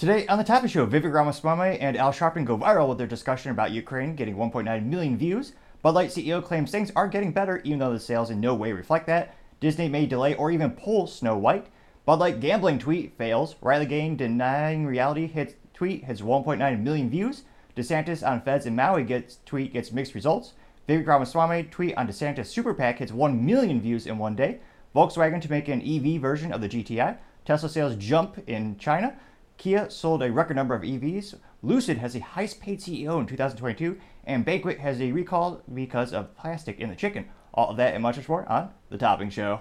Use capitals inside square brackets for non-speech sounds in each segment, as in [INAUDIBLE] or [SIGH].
Today on the Topping Show, Vivek Ramaswamy and Al Sharpton go viral with their discussion about Ukraine getting 1.9 million views. Bud Light CEO claims things are getting better, even though the sales in no way reflect that. Disney may delay or even pull Snow White. Bud Light gambling tweet fails. Riley Gaines denying reality hits tweet hits 1.9 million views. DeSantis on Feds in Maui gets tweet gets mixed results. Vivek Ramaswamy tweet on DeSantis super PAC hits 1 million views in one day. Volkswagen to make an EV version of the GTI. Tesla sales jump in China. Kia sold a record number of EVs. Lucid has the highest paid CEO in 2022. And Banquet has a recall because of plastic in the chicken. All of that and much more on The Topping Show.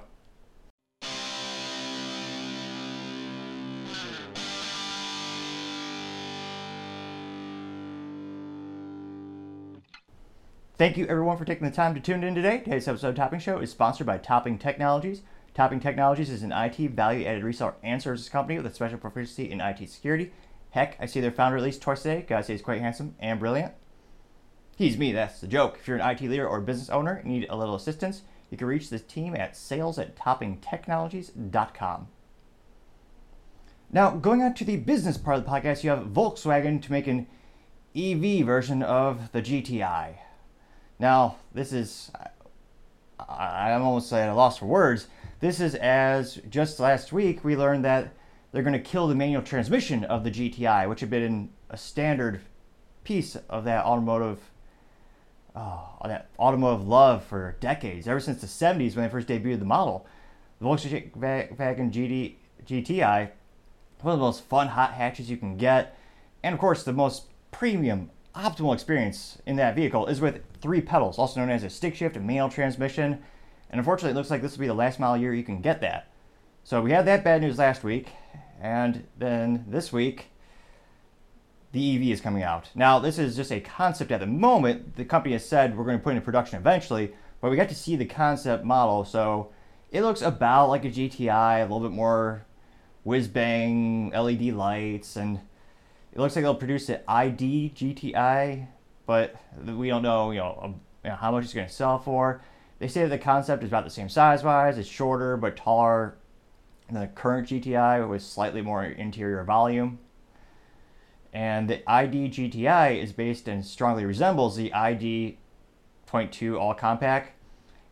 Thank you everyone for taking the time to tune in today. Today's episode of Topping Show is sponsored by Topping Technologies. Topping Technologies is an IT value added reseller and services company with a special proficiency in IT security. Heck, I see their founder at least twice today. Gotta say he's quite handsome and brilliant. He's me, that's the joke. If you're an IT leader or business owner and need a little assistance, you can reach this team at sales at toppingtechnologies.com. Now, going on to the business part of the podcast, you have Volkswagen to make an EV version of the GTI. Now, this is, I'm almost at a loss for words. This is as just last week we learned that they're going to kill the manual transmission of the GTI, which had been a standard piece of that automotive, oh, that automotive love for decades, ever since the 70s when they first debuted the model. The Volkswagen GT, GTI, one of the most fun hot hatches you can get, and of course the most premium optimal experience in that vehicle is with three pedals, also known as a stick shift and manual transmission. And unfortunately, it looks like this will be the last model year you can get that. So we had that bad news last week, and then this week, the EV is coming out. Now, this is just a concept at the moment. The company has said we're going to put it in production eventually, but we got to see the concept model. So it looks about like a GTI, a little bit more whiz bang LED lights, and it looks like they'll produce an ID GTI, but we don't know, you know, um, you know how much it's going to sell for. They say the concept is about the same size wise. It's shorter but taller than the current GTI with slightly more interior volume. And the ID GTI is based and strongly resembles the ID 22 all compact,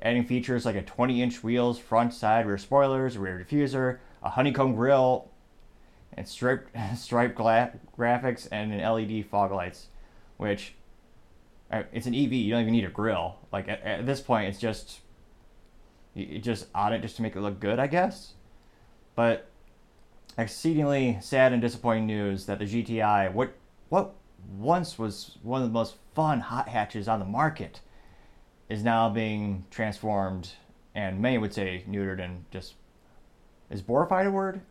adding features like a 20 inch wheels, front, side, rear spoilers, rear diffuser, a honeycomb grille, and [LAUGHS] striped gla- graphics and an LED fog lights, which Uh, it's an EV. You don't even need a grill. Like at, at this point, it's just you just on it just to make it look good, I guess. But exceedingly sad and disappointing news that the GTI, what what once was one of the most fun hot hatches on the market, is now being transformed, and many would say neutered and just is borified a word?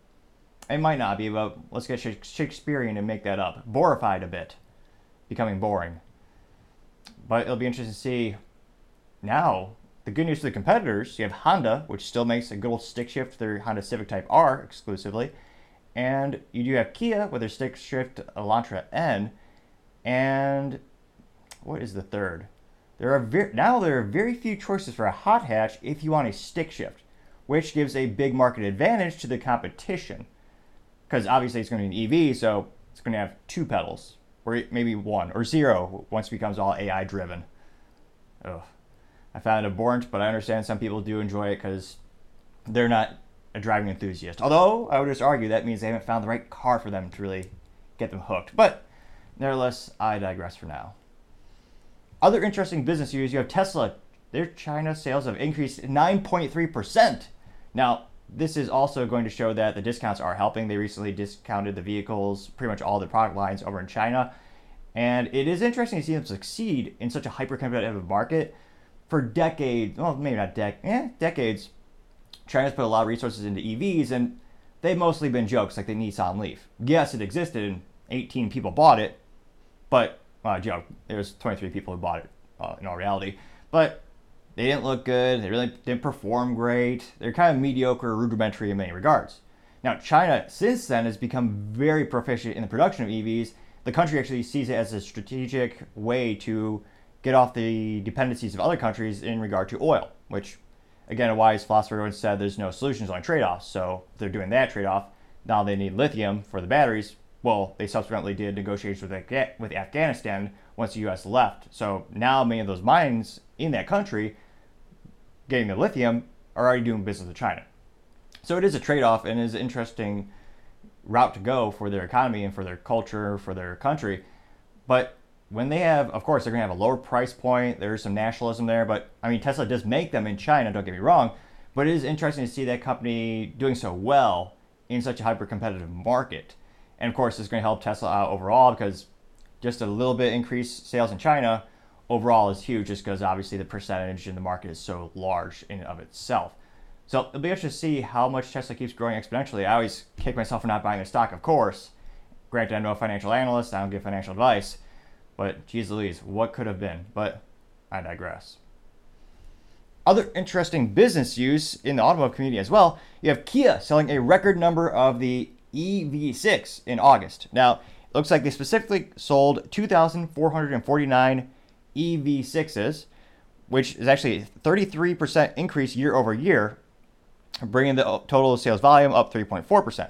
It might not be, but let's get Shakespearean and make that up. Borified a bit, becoming boring. But it'll be interesting to see now. The good news for the competitors, you have Honda, which still makes a good old stick shift their Honda Civic Type R exclusively. And you do have Kia with their stick shift Elantra N. And what is the third? There are ver- now there are very few choices for a hot hatch if you want a stick shift, which gives a big market advantage to the competition because obviously it's going to be an EV, so it's going to have two pedals, or maybe one or zero once it becomes all AI driven. Ugh. I found it abhorrent, but I understand some people do enjoy it because they're not a driving enthusiast. Although I would just argue that means they haven't found the right car for them to really get them hooked. But nevertheless, I digress for now. Other interesting business news you have Tesla. Their China sales have increased 9.3%. Now, this is also going to show that the discounts are helping. They recently discounted the vehicles, pretty much all the product lines over in China. And it is interesting to see them succeed in such a hyper competitive market. For decades, well, maybe not dec- eh, decades, China's put a lot of resources into EVs, and they've mostly been jokes like the Nissan Leaf. Yes, it existed, and 18 people bought it, but, uh, joke, there's 23 people who bought it uh, in all reality. But they didn't look good. They really didn't perform great. They're kind of mediocre, rudimentary in many regards. Now, China, since then, has become very proficient in the production of EVs. The country actually sees it as a strategic way to get off the dependencies of other countries in regard to oil, which, again, a wise philosopher once said there's no solutions, only trade offs. So if they're doing that trade off, now they need lithium for the batteries. well, they subsequently did negotiations with with Afghanistan once the U.S. left. So now many of those mines in that country, getting the lithium, are already doing business with China. So it is a trade-off and is an interesting route to go for their economy and for their culture, for their country. But when they have, of course, they're going to have a lower price point. There's some nationalism there, but I mean, Tesla does make them in China. Don't get me wrong, but it is interesting to see that company doing so well in such a hyper-competitive market. And of course, it's going to help Tesla out overall because just a little bit increased sales in China overall is huge, just because obviously the percentage in the market is so large in of itself. So it'll be interesting to see how much Tesla keeps growing exponentially. I always kick myself for not buying the stock, of course. Granted, I'm no financial analyst, I don't give financial advice, but geez Louise, what could have been? But I digress. Other interesting business use in the automotive community as well, you have Kia selling a record number of the EV6 in August. Now, it looks like they specifically sold 2,449 EV6s, which is actually a 33% increase year over year, bringing the total sales volume up 3.4%.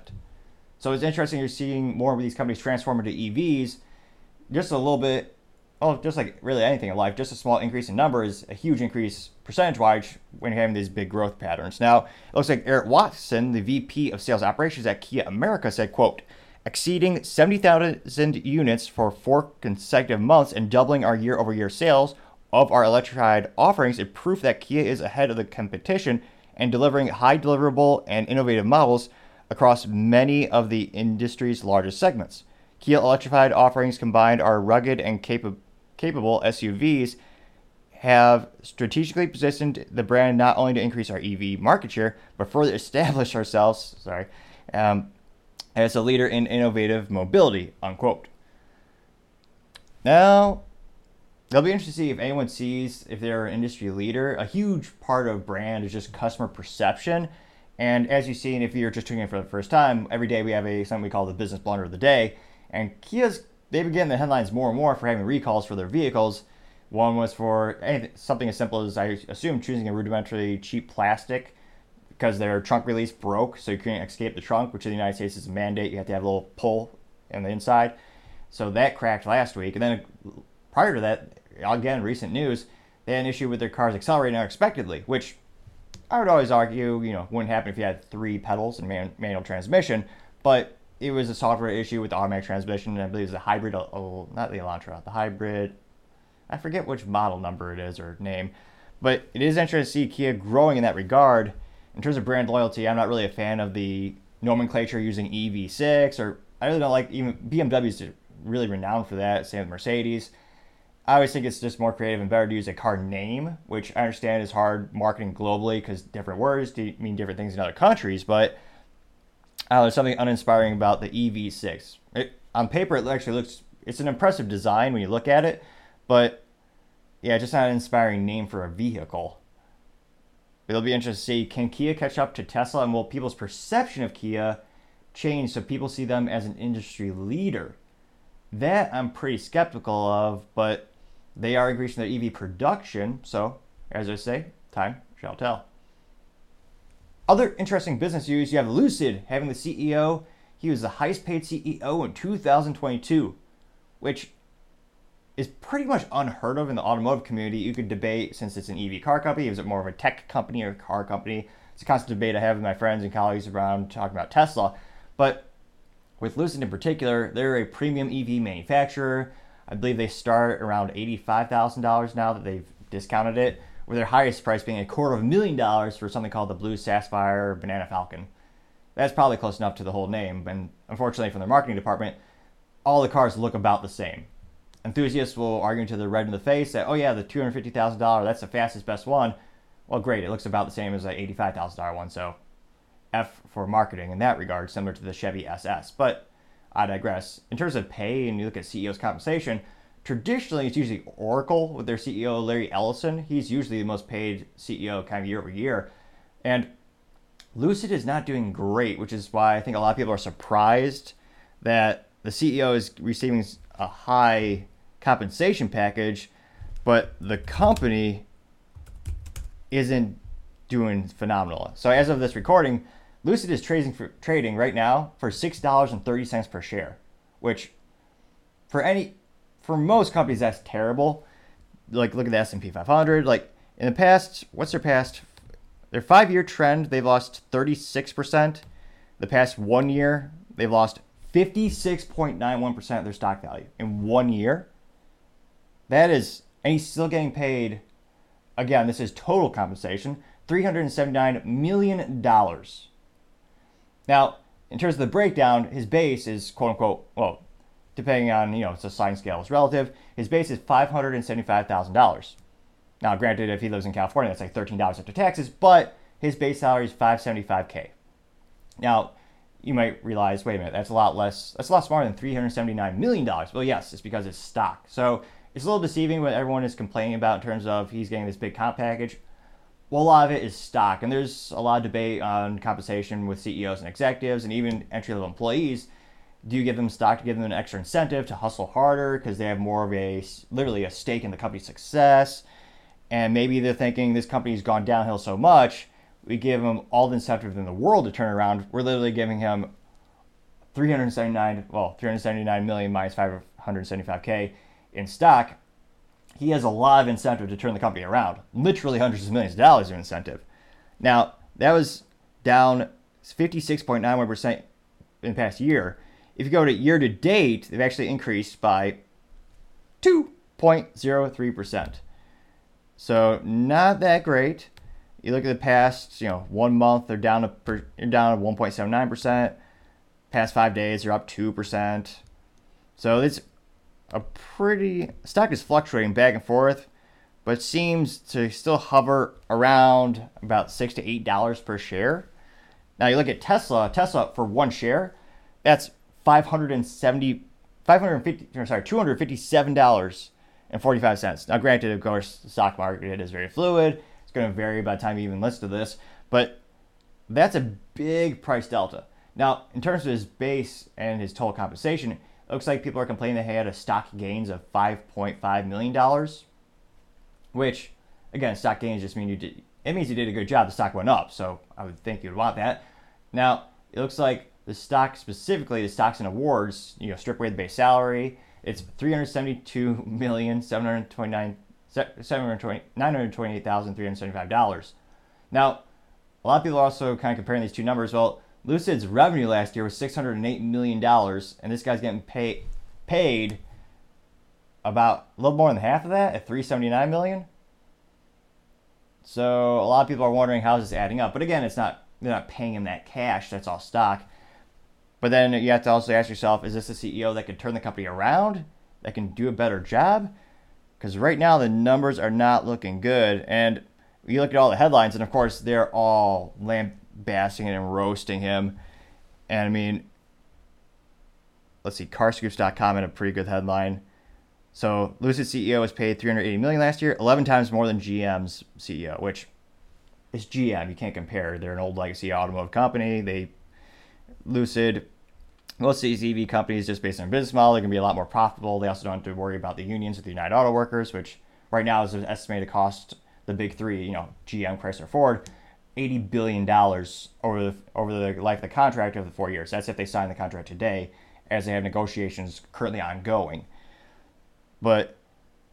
So it's interesting you're seeing more of these companies transform into EVs just a little bit well, just like really anything in life, just a small increase in number is a huge increase percentage wise when you're having these big growth patterns. Now, it looks like Eric Watson, the VP of Sales Operations at Kia America, said, quote, exceeding 70,000 units for four consecutive months and doubling our year over year sales of our electrified offerings is proof that Kia is ahead of the competition and delivering high deliverable and innovative models across many of the industry's largest segments. Kia electrified offerings combined are rugged and capable capable SUVs have strategically positioned the brand not only to increase our EV market share, but further establish ourselves, sorry, um, as a leader in innovative mobility, unquote. Now, it'll be interesting to see if anyone sees if they're an industry leader. A huge part of brand is just customer perception. And as you've seen, if you're just tuning in for the first time, every day we have a something we call the business blunder of the day. And Kia's they've been getting the headlines more and more for having recalls for their vehicles. One was for anything, something as simple as I assume choosing a rudimentary cheap plastic because their trunk release broke, so you couldn't escape the trunk, which in the United States is a mandate. You have to have a little pull in the inside. So that cracked last week, and then prior to that, again, recent news, they had an issue with their cars accelerating unexpectedly, which I would always argue, you know, wouldn't happen if you had three pedals and man- manual transmission. But it was a software issue with the automatic transmission, and I believe it was a hybrid, uh, oh, not the Elantra, the hybrid. I forget which model number it is or name, but it is interesting to see Kia growing in that regard. In terms of brand loyalty, I'm not really a fan of the nomenclature using EV6, or I really don't like even BMW's really renowned for that. Same with Mercedes. I always think it's just more creative and better to use a car name, which I understand is hard marketing globally because different words mean different things in other countries, but uh, there's something uninspiring about the EV6. It, on paper, it actually looks it's an impressive design when you look at it, but yeah, just not an inspiring name for a vehicle. It'll be interesting to see can Kia catch up to Tesla, and will people's perception of Kia change so people see them as an industry leader? That I'm pretty skeptical of, but they are increasing their EV production, so as I say, time shall tell. Other interesting business news you have Lucid having the CEO. He was the highest paid CEO in 2022, which is pretty much unheard of in the automotive community. You could debate since it's an EV car company, is it more of a tech company or a car company? It's a constant debate I have with my friends and colleagues around talking about Tesla. But with Lucid in particular, they're a premium EV manufacturer. I believe they start around $85,000 now that they've discounted it with their highest price being a quarter of a million dollars for something called the Blue Sapphire Banana Falcon. That's probably close enough to the whole name, and unfortunately, from their marketing department, all the cars look about the same. Enthusiasts will argue to the red in the face that, oh yeah, the $250,000, that's the fastest, best one. Well, great, it looks about the same as the $85,000 one, so F for marketing in that regard, similar to the Chevy SS. But I digress. In terms of pay, and you look at CEO's compensation, traditionally it's usually Oracle with their CEO Larry Ellison. He's usually the most paid CEO kind of year over year. And Lucid is not doing great, which is why I think a lot of people are surprised that the CEO is receiving a high compensation package, but the company isn't doing phenomenal. So as of this recording, Lucid is trading for, trading right now for six dollars and thirty cents per share, which for any for most companies that's terrible. Like look at the S&P 500. Like in the past, what's their past? Their five-year trend, they've lost 36%. The past one year, they've lost 56.91% of their stock value in one year. That is, and he's still getting paid. Again, this is total compensation, $379 million. Now, in terms of the breakdown, his base is quote unquote, well, depending on, you know, it's a sliding scale, it's relative. His base is $575,000. Now, granted, if he lives in California, that's like $13 after taxes, but his base salary is 575K. Now, you might realize, wait a minute, that's a lot less, that's a lot smaller than $379 million. Well, yes, it's because it's stock. So it's a little deceiving what everyone is complaining about in terms of he's getting this big comp package. Well, a lot of it is stock, and there's a lot of debate on compensation with CEOs and executives and even entry level employees. Do you give them stock to give them an extra incentive to hustle harder because they have more of a literally a stake in the company's success? And maybe they're thinking this company's gone downhill so much we give him all the incentive in the world to turn around. We're literally giving him 379, well, 379 million minus 575k in stock. He has a lot of incentive to turn the company around. Literally hundreds of millions of dollars of incentive. Now that was down 56.91% in the past year. If you go to year to date, they've actually increased by 2.03%. So not that great. You look at the past, you know, one month they're down to down to 1.79 percent. Past five days they're up two percent. So it's a pretty stock is fluctuating back and forth, but seems to still hover around about six to eight dollars per share. Now you look at Tesla. Tesla for one share, that's 570, 550, sorry, 257 dollars and 45 cents. Now, granted, of course, the stock market is very fluid It's going to vary by the time you even listen to this, but that's a big price delta. Now, in terms of his base and his total compensation, looks like people are complaining he had a stock gains of $5.5 million, which, again, stock gains just mean you did, it means you did a good job. The stock went up, so I would think you'd want that. Now, it looks like the stock specifically, the stocks and awards, you know, strip away the base salary, it's 372 million seven hundred twenty nine $928,375. Now, a lot of people are also kind of comparing these two numbers. Well, Lucid's revenue last year was $608 million, and this guy's getting pay, paid about a little more than half of that at 379 million. So a lot of people are wondering how is this adding up. But again, it's not they're not paying him that cash. That's all stock. But then you have to also ask yourself: Is this a CEO that could turn the company around? That can do a better job? because right now the numbers are not looking good. And you look at all the headlines, and of course they're all lambasting and roasting him. And I mean, let's see, Carscoops.com had a pretty good headline. So Lucid CEO was paid 380 million last year, 11 times more than GM's CEO, which is GM. You can't compare. They're an old legacy automotive company. They Lucid most of these EV companies, just based on business model, they're going to be a lot more profitable. They also don't have to worry about the unions with the United Auto Workers, which right now is an estimated to cost the big three, you know, GM, Chrysler, Ford, eighty billion dollars over the over the life of the contract of the four years. That's if they sign the contract today, as they have negotiations currently ongoing. But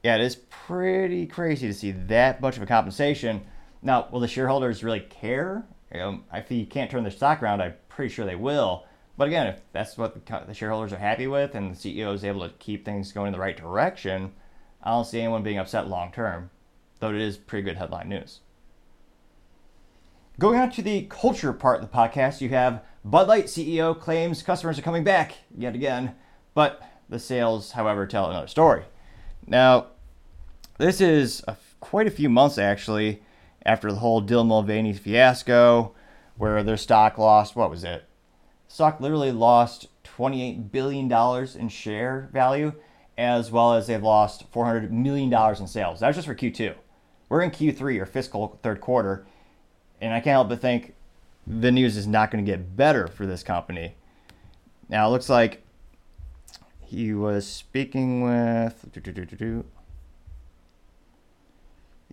yeah, it is pretty crazy to see that much of a compensation. Now, will the shareholders really care? If you can't turn their stock around, I'm pretty sure they will. But again, if that's what the shareholders are happy with and the CEO is able to keep things going in the right direction, I don't see anyone being upset long term, though it is pretty good headline news. Going on to the culture part of the podcast, you have Bud Light CEO claims customers are coming back yet again, but the sales, however, tell another story. Now, this is a, quite a few months actually after the whole Dylan Mulvaney fiasco, where their stock lost, what was it, stock literally lost $28 billion in share value, as well as they've lost $400 million in sales. That was just for Q2. We're in Q3 or fiscal third quarter, and I can't help but think the news is not going to get better for this company. Now, it looks like he was speaking with.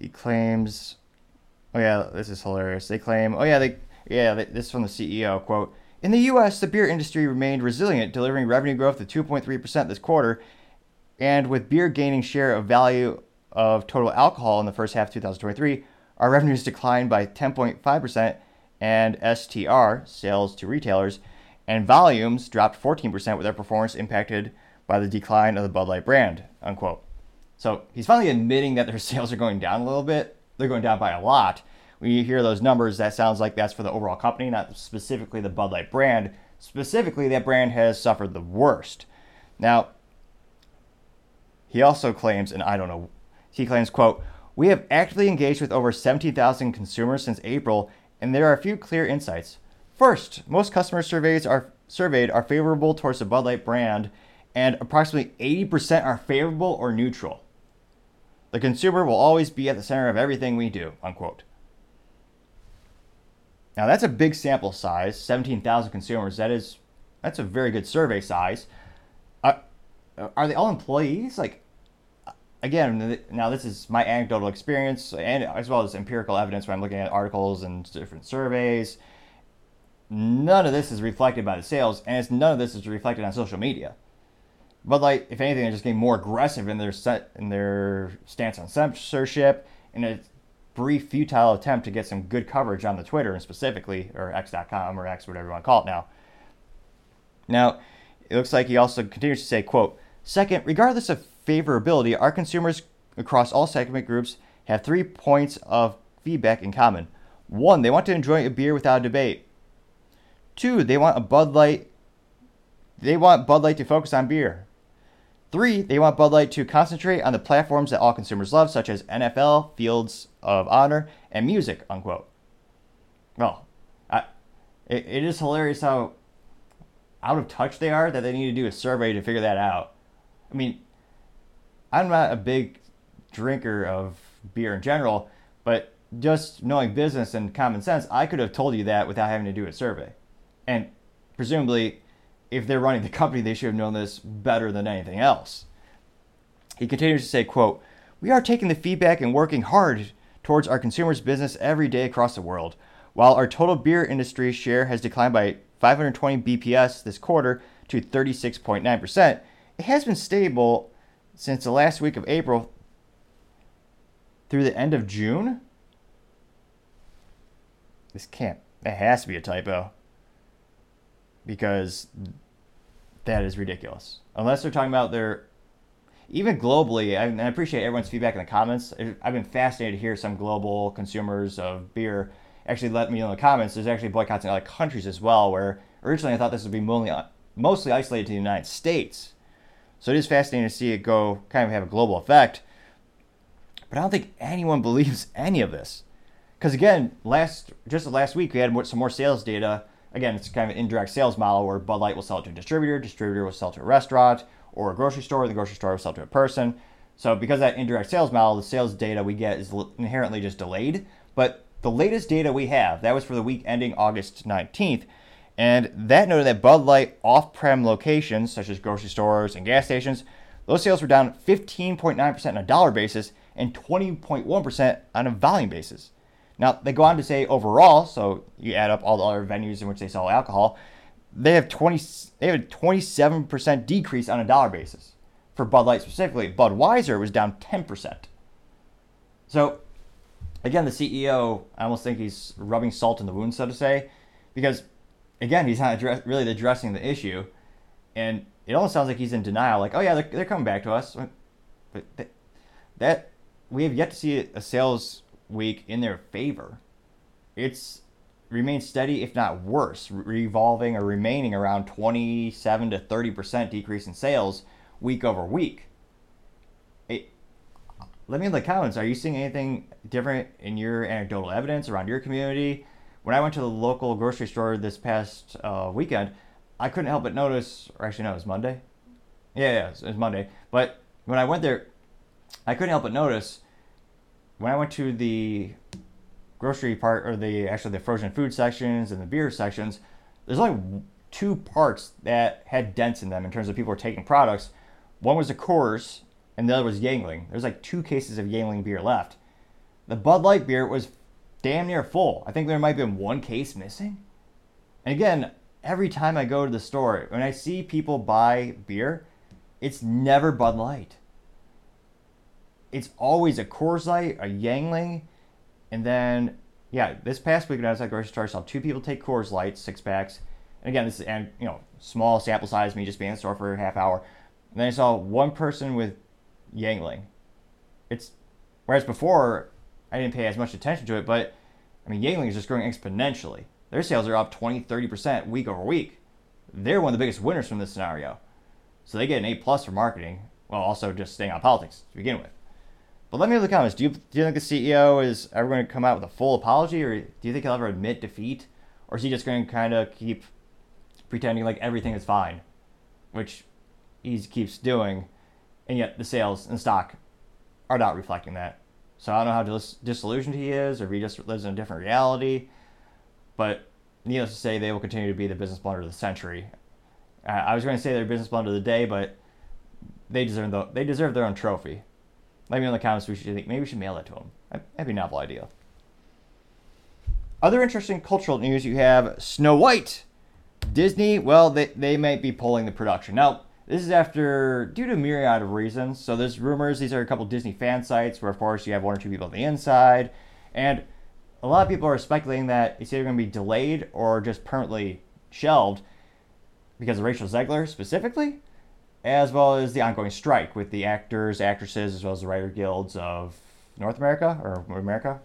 He claims. Oh, yeah, this is hilarious. They claim. Oh, yeah, they. Yeah, this is from the CEO. Quote In the US, the beer industry remained resilient, delivering revenue growth of 2.3% this quarter, and with beer gaining share of value of total alcohol in the first half of 2023, our revenues declined by 10.5%, and STR, sales to retailers, and volumes dropped 14% with their performance impacted by the decline of the Bud Light brand, unquote. So he's finally admitting that their [LAUGHS] sales are going down a little bit. They're going down by a lot. When you hear those numbers, that sounds like that's for the overall company, not specifically the Bud Light brand. Specifically, that brand has suffered the worst. Now, he also claims, and I don't know, he claims, quote, we have actively engaged with over 17,000 consumers since April, and there are a few clear insights. First, most customer surveys are surveyed are favorable towards the Bud Light brand, and approximately 80% are favorable or neutral. The consumer will always be at the center of everything we do, unquote. Now that's a big sample size, 17,000 consumers. That is, that's a very good survey size. Uh, are they all employees? Like, again, now this is my anecdotal experience and as well as empirical evidence when I'm looking at articles and different surveys. None of this is reflected by the sales, and it's none of this is reflected on social media. But like, if anything, they're just getting more aggressive in their set in their stance on censorship in a brief, futile attempt to get some good coverage on the Twitter and specifically, or X.com or X, whatever you want to call it now. Now, it looks like he also continues to say, "quote Second, regardless of favorability, our consumers across all segment groups have three points of feedback in common. One, they want to enjoy a beer without debate. Two, they want a Bud Light. They want Bud Light to focus on beer. Three, they want Bud Light to concentrate on the platforms that all consumers love, such as NFL, Fields of Honor, and music, unquote. Well, I, it, it is hilarious how out of touch they are that they need to do a survey to figure that out. I mean, I'm not a big drinker of beer in general, but just knowing business and common sense, I could have told you that without having to do a survey. And presumably, if they're running the [LAUGHS] company, they should have known this better than anything else. He continues to say, quote, We are taking the feedback and working hard towards our consumers' business every day across the world. While our total beer industry share has declined by 520 BPS this quarter to 36.9%, it has been stable since the last week of April through the end of June. This can't, that has to be a typo because that is ridiculous. Unless they're talking about their, even globally, I, I appreciate everyone's feedback in the comments. I've been fascinated to hear some global consumers of beer actually let me know in the comments. There's actually boycotts in other countries as well, where originally I thought this would be mostly, mostly isolated to the United States. So it is fascinating to see it go kind of have a global effect. But I don't think anyone believes [LAUGHS] any of this. Because again, last just last week we had some more sales data again, it's kind of an indirect sales model where Bud Light will sell to a distributor, distributor will sell to a restaurant or a grocery store, the grocery store will sell to a person. So because that indirect sales model, the sales data we get is inherently just delayed. But the latest data we have, that was for the week ending August 19th, and that noted that Bud Light off-prem locations, such as grocery stores and gas stations, those sales were down 15.9% on a dollar basis and 20.1% on a volume basis. Now, they go on to say overall, so you add up all the other venues in which they sell alcohol, they have 20 they have a 27% decrease on a dollar basis. For Bud Light specifically, Budweiser was down 10%. So, again, the CEO, I almost think he's rubbing salt in the wound, so to say, because again, he's not address, really addressing the issue, and it almost sounds like he's in denial. Like, oh yeah, they're, they're coming back to us, but that we have yet to see a sales week in their favor. It's remained steady, if not worse, revolving or remaining around 27 to 30% decrease in sales week over week. Let me in the comments. Are you seeing anything different in your anecdotal evidence around your community? When I went to the local grocery store this past uh, weekend, I couldn't help but notice, or actually, no, it was Monday. Yeah, yeah, it was Monday. But when I went there, I couldn't help but notice when I went to the grocery part or the actually the frozen food sections and the beer sections, there's only two parts that had dents in them in terms of people were taking products. One was the Coors and the other was Yuengling. There's like two cases of Yuengling beer left. The Bud Light beer was damn near full. I think there might have been one case missing. And again, every time I go to the store, when I see people buy beer, it's never Bud Light. It's always a Coors Light, a Yuengling, and then yeah, this past week when I was at the grocery store, I saw two people take Coors Light six packs, and again, this is and you know small sample size, me just being in the store for a half hour. And then I saw one person with Yuengling. It's whereas before I didn't pay as much attention to it, but I mean Yuengling is just growing exponentially. Their sales are up 20, 30% week over week. They're one of the biggest winners from this scenario. So they get an A plus for marketing, while also just staying on politics to begin with. But let me know in the comments. Do you, do you think the CEO is ever going to come out with a full apology, or do you think he'll ever admit defeat, or is he just going to kind of keep pretending like everything is fine, which he keeps doing, and yet the sales and stock are not reflecting that. So I don't know how dis- disillusioned he is, or if he just lives in a different reality. But needless to say, they will continue to be the business blunder of the century. Uh, I was going to say their business blunder of the day, but they deserve the, they deserve their own trophy. Let me know in the comments. We should think maybe we should mail it to them. That'd be a novel idea. Other interesting cultural news you have Snow White. Disney, well, they, they might be pulling the production. Now, this is after, due to myriad of reasons. So there's rumors, these are a couple Disney fan sites where, of course, you have one or two people on the inside. And a lot of people are speculating that it's either going to be delayed or just permanently shelved because of Rachel Zegler specifically, as well as the ongoing strike with the actors, actresses, as well as the writer guilds of North America or America.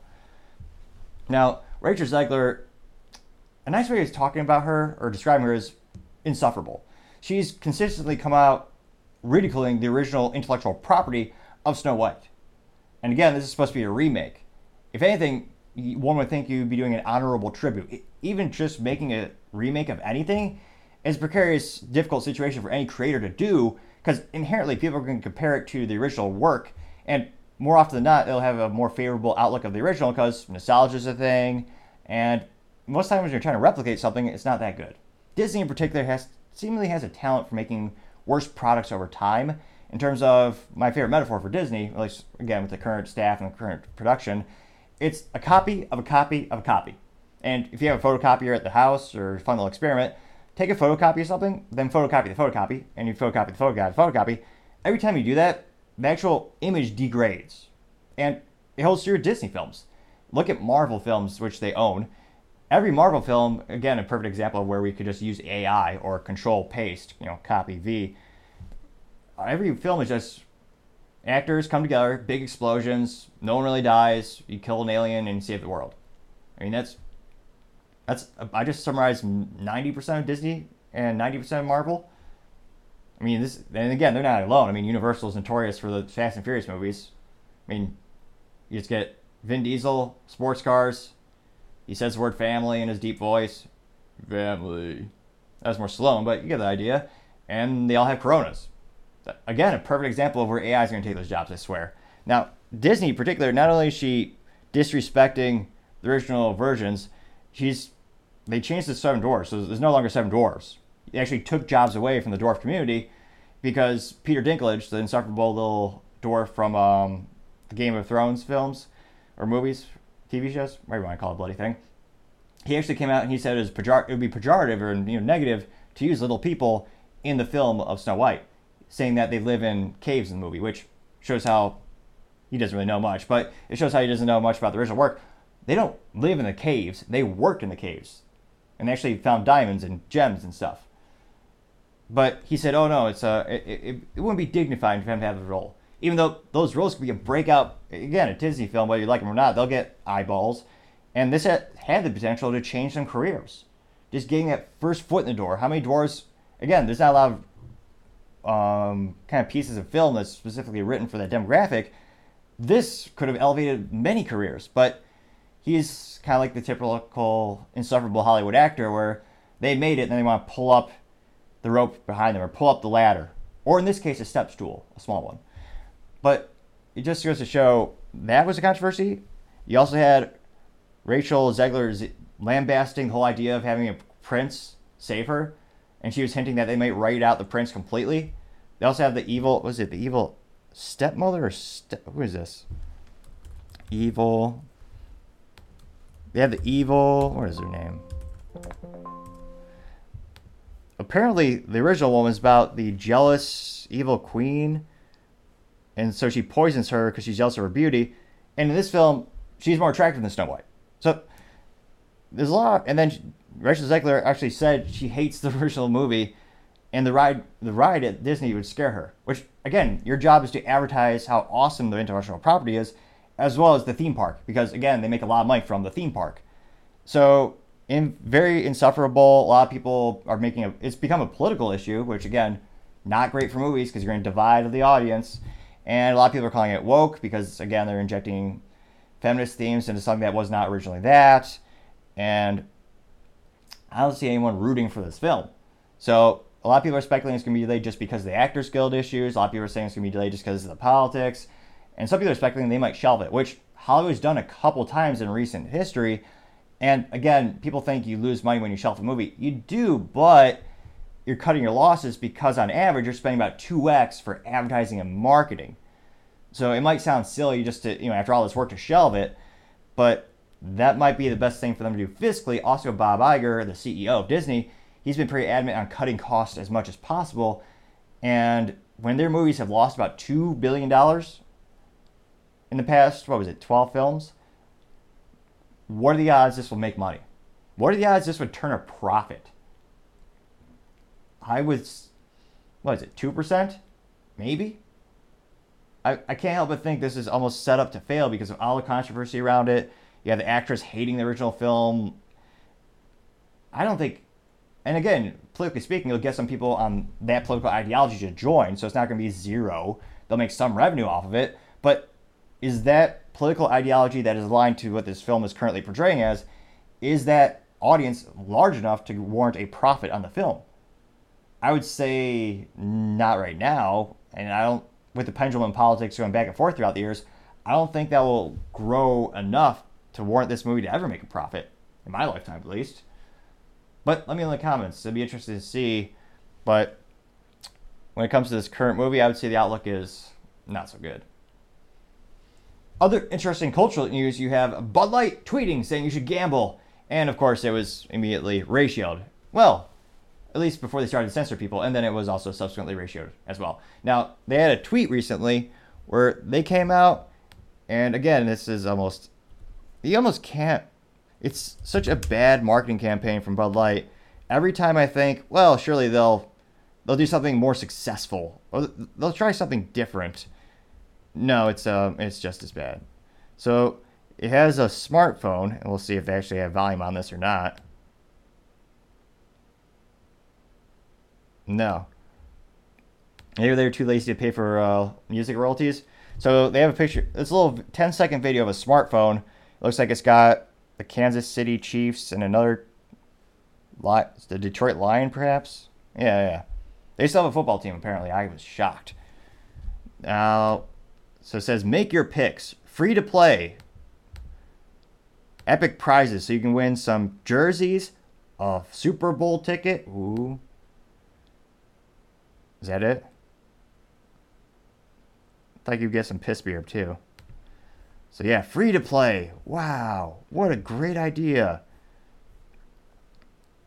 Now, Rachel Zegler, a nice way of talking about her or describing her is insufferable. She's consistently come out ridiculing the original intellectual property of Snow White. And again, this is supposed to be a remake. If anything, one would think you'd be doing an honorable tribute. Even just making a remake of anything is a precarious, difficult situation for any creator to do because inherently people to compare it to the original work, and more often than not, they'll have a more favorable outlook of the original because nostalgia is a thing, and most times when you're trying to replicate something, it's not that good. Disney in particular has seemingly has a talent for making worse products over time. In terms of my favorite metaphor for Disney, at least again with the current staff and current production, it's a copy of a copy of a copy. And if you have a photocopier at the house or fun little experiment, take a photocopy of something, then photocopy the photocopy, and you photocopy the photocopy, the photocopy. Every time you do that, the actual image degrades. And it holds true with Disney films. Look at Marvel films, which they own. Every Marvel film, again, a perfect example of where we could just use AI or control paste, you know, copy V. Every film is just actors come together, big explosions, no one really dies, you kill an alien and save the world. I mean, that's that's I just summarized 90% of Disney and 90% of Marvel. I mean, this and again, they're not alone. I mean, Universal is notorious for the Fast and Furious movies. I mean, you just get Vin Diesel, sports cars. He says the word family in his deep voice. Family. That's more Stallone, but you get the idea. And they all have Coronas. Again, a perfect example of where AI is going to take those jobs, I swear. Now, Disney in particular, not only is she disrespecting the original versions, she's they changed the seven dwarfs, so there's no longer seven dwarfs. They actually took jobs away from the dwarf community because Peter Dinklage, the insufferable little dwarf from um, the Game of Thrones films or movies, TV shows, whatever you want to call it, bloody thing, he actually came out and he said it, was pejor- it would be pejorative or you know negative to use little people in the film of Snow White, saying that they live in caves in the movie, which shows how he doesn't really know much, but it shows how he doesn't know much about the original work. They don't live in the caves; they worked in the caves and actually found diamonds and gems and stuff. But he said, "Oh no, it's a, it, it, it wouldn't be dignified for him to have the role, even though those roles could be a breakout. Again, a Disney film, whether you like them or not, they'll get eyeballs, and this had, the potential to change some careers. Just getting that first foot in the door. How many doors? Again, there's not a lot of um, kind of pieces of film that's specifically written for that demographic. This could have elevated many careers, but he's kind of like the typical insufferable Hollywood actor where they made it and then they want to pull up the rope behind them or pull up the ladder. Or in this case, a step stool, a small one. But it just goes to show that was a controversy. You also had Rachel Zegler's lambasting the whole idea of having a prince save her, and she was hinting that they might write out the prince completely. They also have the evil, was it the evil stepmother or step, who is this? Evil they have the evil. What is her name? apparently the original one was about the jealous evil queen, and so she poisons her because she's jealous of her beauty. And in this film, she's more attractive than Snow White. So there's a lot. And then Rachel Zegler actually said she hates [LAUGHS] the original movie, and the ride the ride at Disney would scare her. Which again, your job is to advertise how awesome the intellectual property is, as well as the theme park, because again, they make a lot of money from the theme park. So in very insufferable. A lot of people are making a. It's become a political issue, which again, not great for movies because you're going to divide the audience. And a lot of people are calling it woke because again, they're injecting feminist themes into something that was not originally that. And I don't see anyone rooting for this film. So a lot of people are speculating it's going to be delayed just because of the Actors Guild issues. A lot of people are saying it's going to be delayed just because of the politics. And some people are speculating they might shelve it, which Hollywood's done a couple times in recent history and again, people think you lose money when you shelf a movie. You do, but you're cutting your losses because on average you're spending about 2x for advertising and marketing. So it might sound silly just to, you know, after all this work to shelve it, but that might be the best thing for them to do fiscally. Also, Bob Iger, the CEO of Disney, he's been pretty adamant on cutting costs as much as possible. And when their movies have lost about $2 billion in the past, what was it, 12 films? what are the odds this will make money? What are the odds this would turn a profit? I was, what is it, 2%? Maybe? I, I can't help but think this is almost set up to fail because of all the controversy around it. You have the actress hating the original film. I don't think, and again, politically speaking, you'll get some people on that political ideology to join, so it's not going to be zero. They'll make some revenue off of it, but is that political ideology that is aligned to what this film is currently portraying as, is that audience large enough to warrant a profit on the film? I would say not right now, and I don't. With the pendulum in politics going back and forth throughout the years, I don't think that will grow enough to warrant this movie to ever make a profit in my lifetime, at least. But let me know in the comments. It'd be interesting to see. But when it comes to this current movie, I would say the outlook is not so good. Other interesting cultural news you have Bud Light tweeting saying you should gamble. And of course, it was immediately ratioed. Well, at least before they started to censor people, and then it was also subsequently ratioed as well. Now, they had a tweet recently where they came out, and again, this is almost, you almost can't, it's such a bad marketing campaign from Bud Light. Every time I think, well, surely they'll, they'll do something more successful, or they'll try something different no, it's um, it's just as bad. So it has a smartphone, and we'll see if they actually have volume on this or not. No. Maybe they're too lazy to pay for uh, music royalties. So they have a picture. It's a little 10 second video of a smartphone. It looks like it's got the Kansas City Chiefs and another, lot the Detroit Lion, perhaps. Yeah, yeah. They still have a football team. Apparently, I was shocked. Now so it says make your picks. Free to play. Epic prizes. So you can win some jerseys, a Super Bowl ticket. Ooh. Is that it? I thought you'd get some piss beer too. So yeah, free to play. Wow. What a great idea.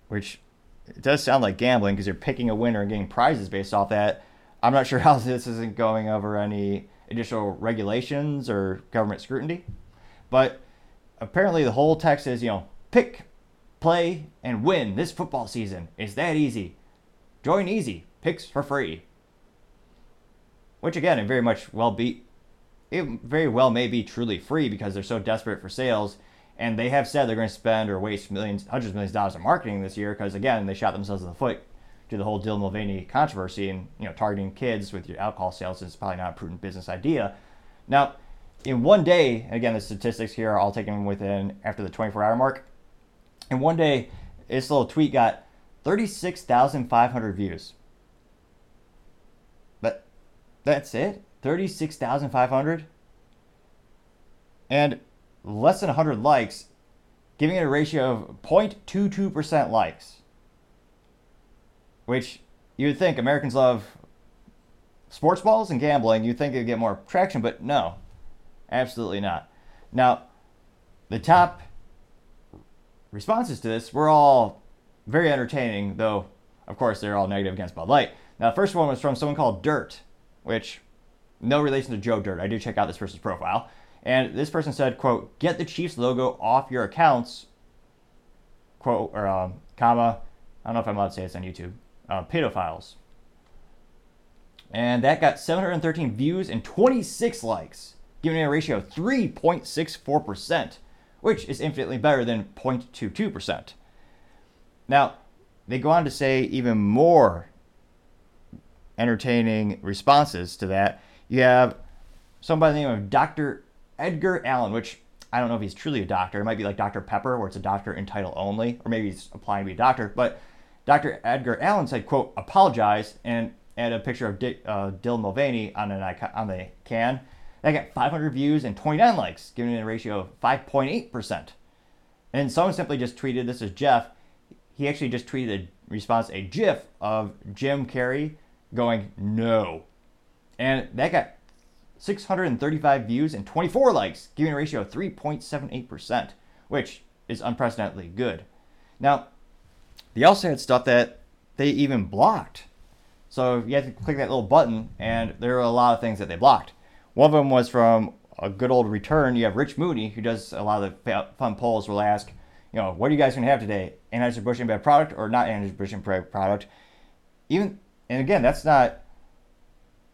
Which it does sound like gambling because you're picking a winner and getting prizes based off that. I'm not [LAUGHS] sure how this isn't going over any additional regulations or government scrutiny. But apparently, the whole text is, you know, pick, play, and win this football season. It's that easy. Join easy. Picks for free. Which again, it very much well be, it very well may be truly free because they're so desperate for sales, and they have said they're going to spend or waste millions, hundreds of millions of dollars on marketing this year because again, they shot themselves in the foot to the whole Dylan Mulvaney controversy and you know targeting kids with your alcohol sales is probably not a prudent business idea. Now, in one day, again, the statistics here are all taken within after the 24-hour mark. In one day, this little tweet got 36,500 views. That's it? 36,500? And less than 100 likes, giving it a ratio of 0.22% likes which you'd think Americans love sports balls and gambling. You'd think it'd get more traction, but no, absolutely not. Now, the top responses to this were all very entertaining, though of course, they're all negative against Bud Light. Now, the first one was from someone called Dirt, which no relation to Joe Dirt. I did check out this person's profile. And this person said, quote, get the Chiefs logo off your accounts, quote, or um, comma, I don't know if I'm allowed to say this on YouTube, uh, pedophiles. And that got 713 views and 26 likes, giving it a ratio of 3.64%, which is infinitely better than 0.22%. Now, they go on to say even more entertaining responses to that. You have someone by the name of Dr. Edgar Allen, which I don't know if he's truly a doctor. It might be like Dr. Pepper, where it's a doctor in title only, or maybe he's applying to be a doctor. But Dr. Edgar Allen said, quote, apologize, and add a picture of Dick, uh, Mulvaney on, an, icon, on the can. That got 500 views and 29 likes, giving it a ratio of 5.8%. And someone simply just tweeted, this is Jeff, he actually just tweeted a response, a GIF of Jim Carrey going, no. And that got 635 views and 24 likes, giving a ratio of 3.78%, which is unprecedentedly good. Now, they also had stuff that they even blocked. So you had to click that little button, and there are a lot of things that they blocked. One of them was from a good old return. You have Rich Mooney, who does a lot of the fun polls, will ask, you know, what are you guys going to have today? Anheuser-Busch InBev product or not Anheuser-Busch InBev product? Even, and again, that's not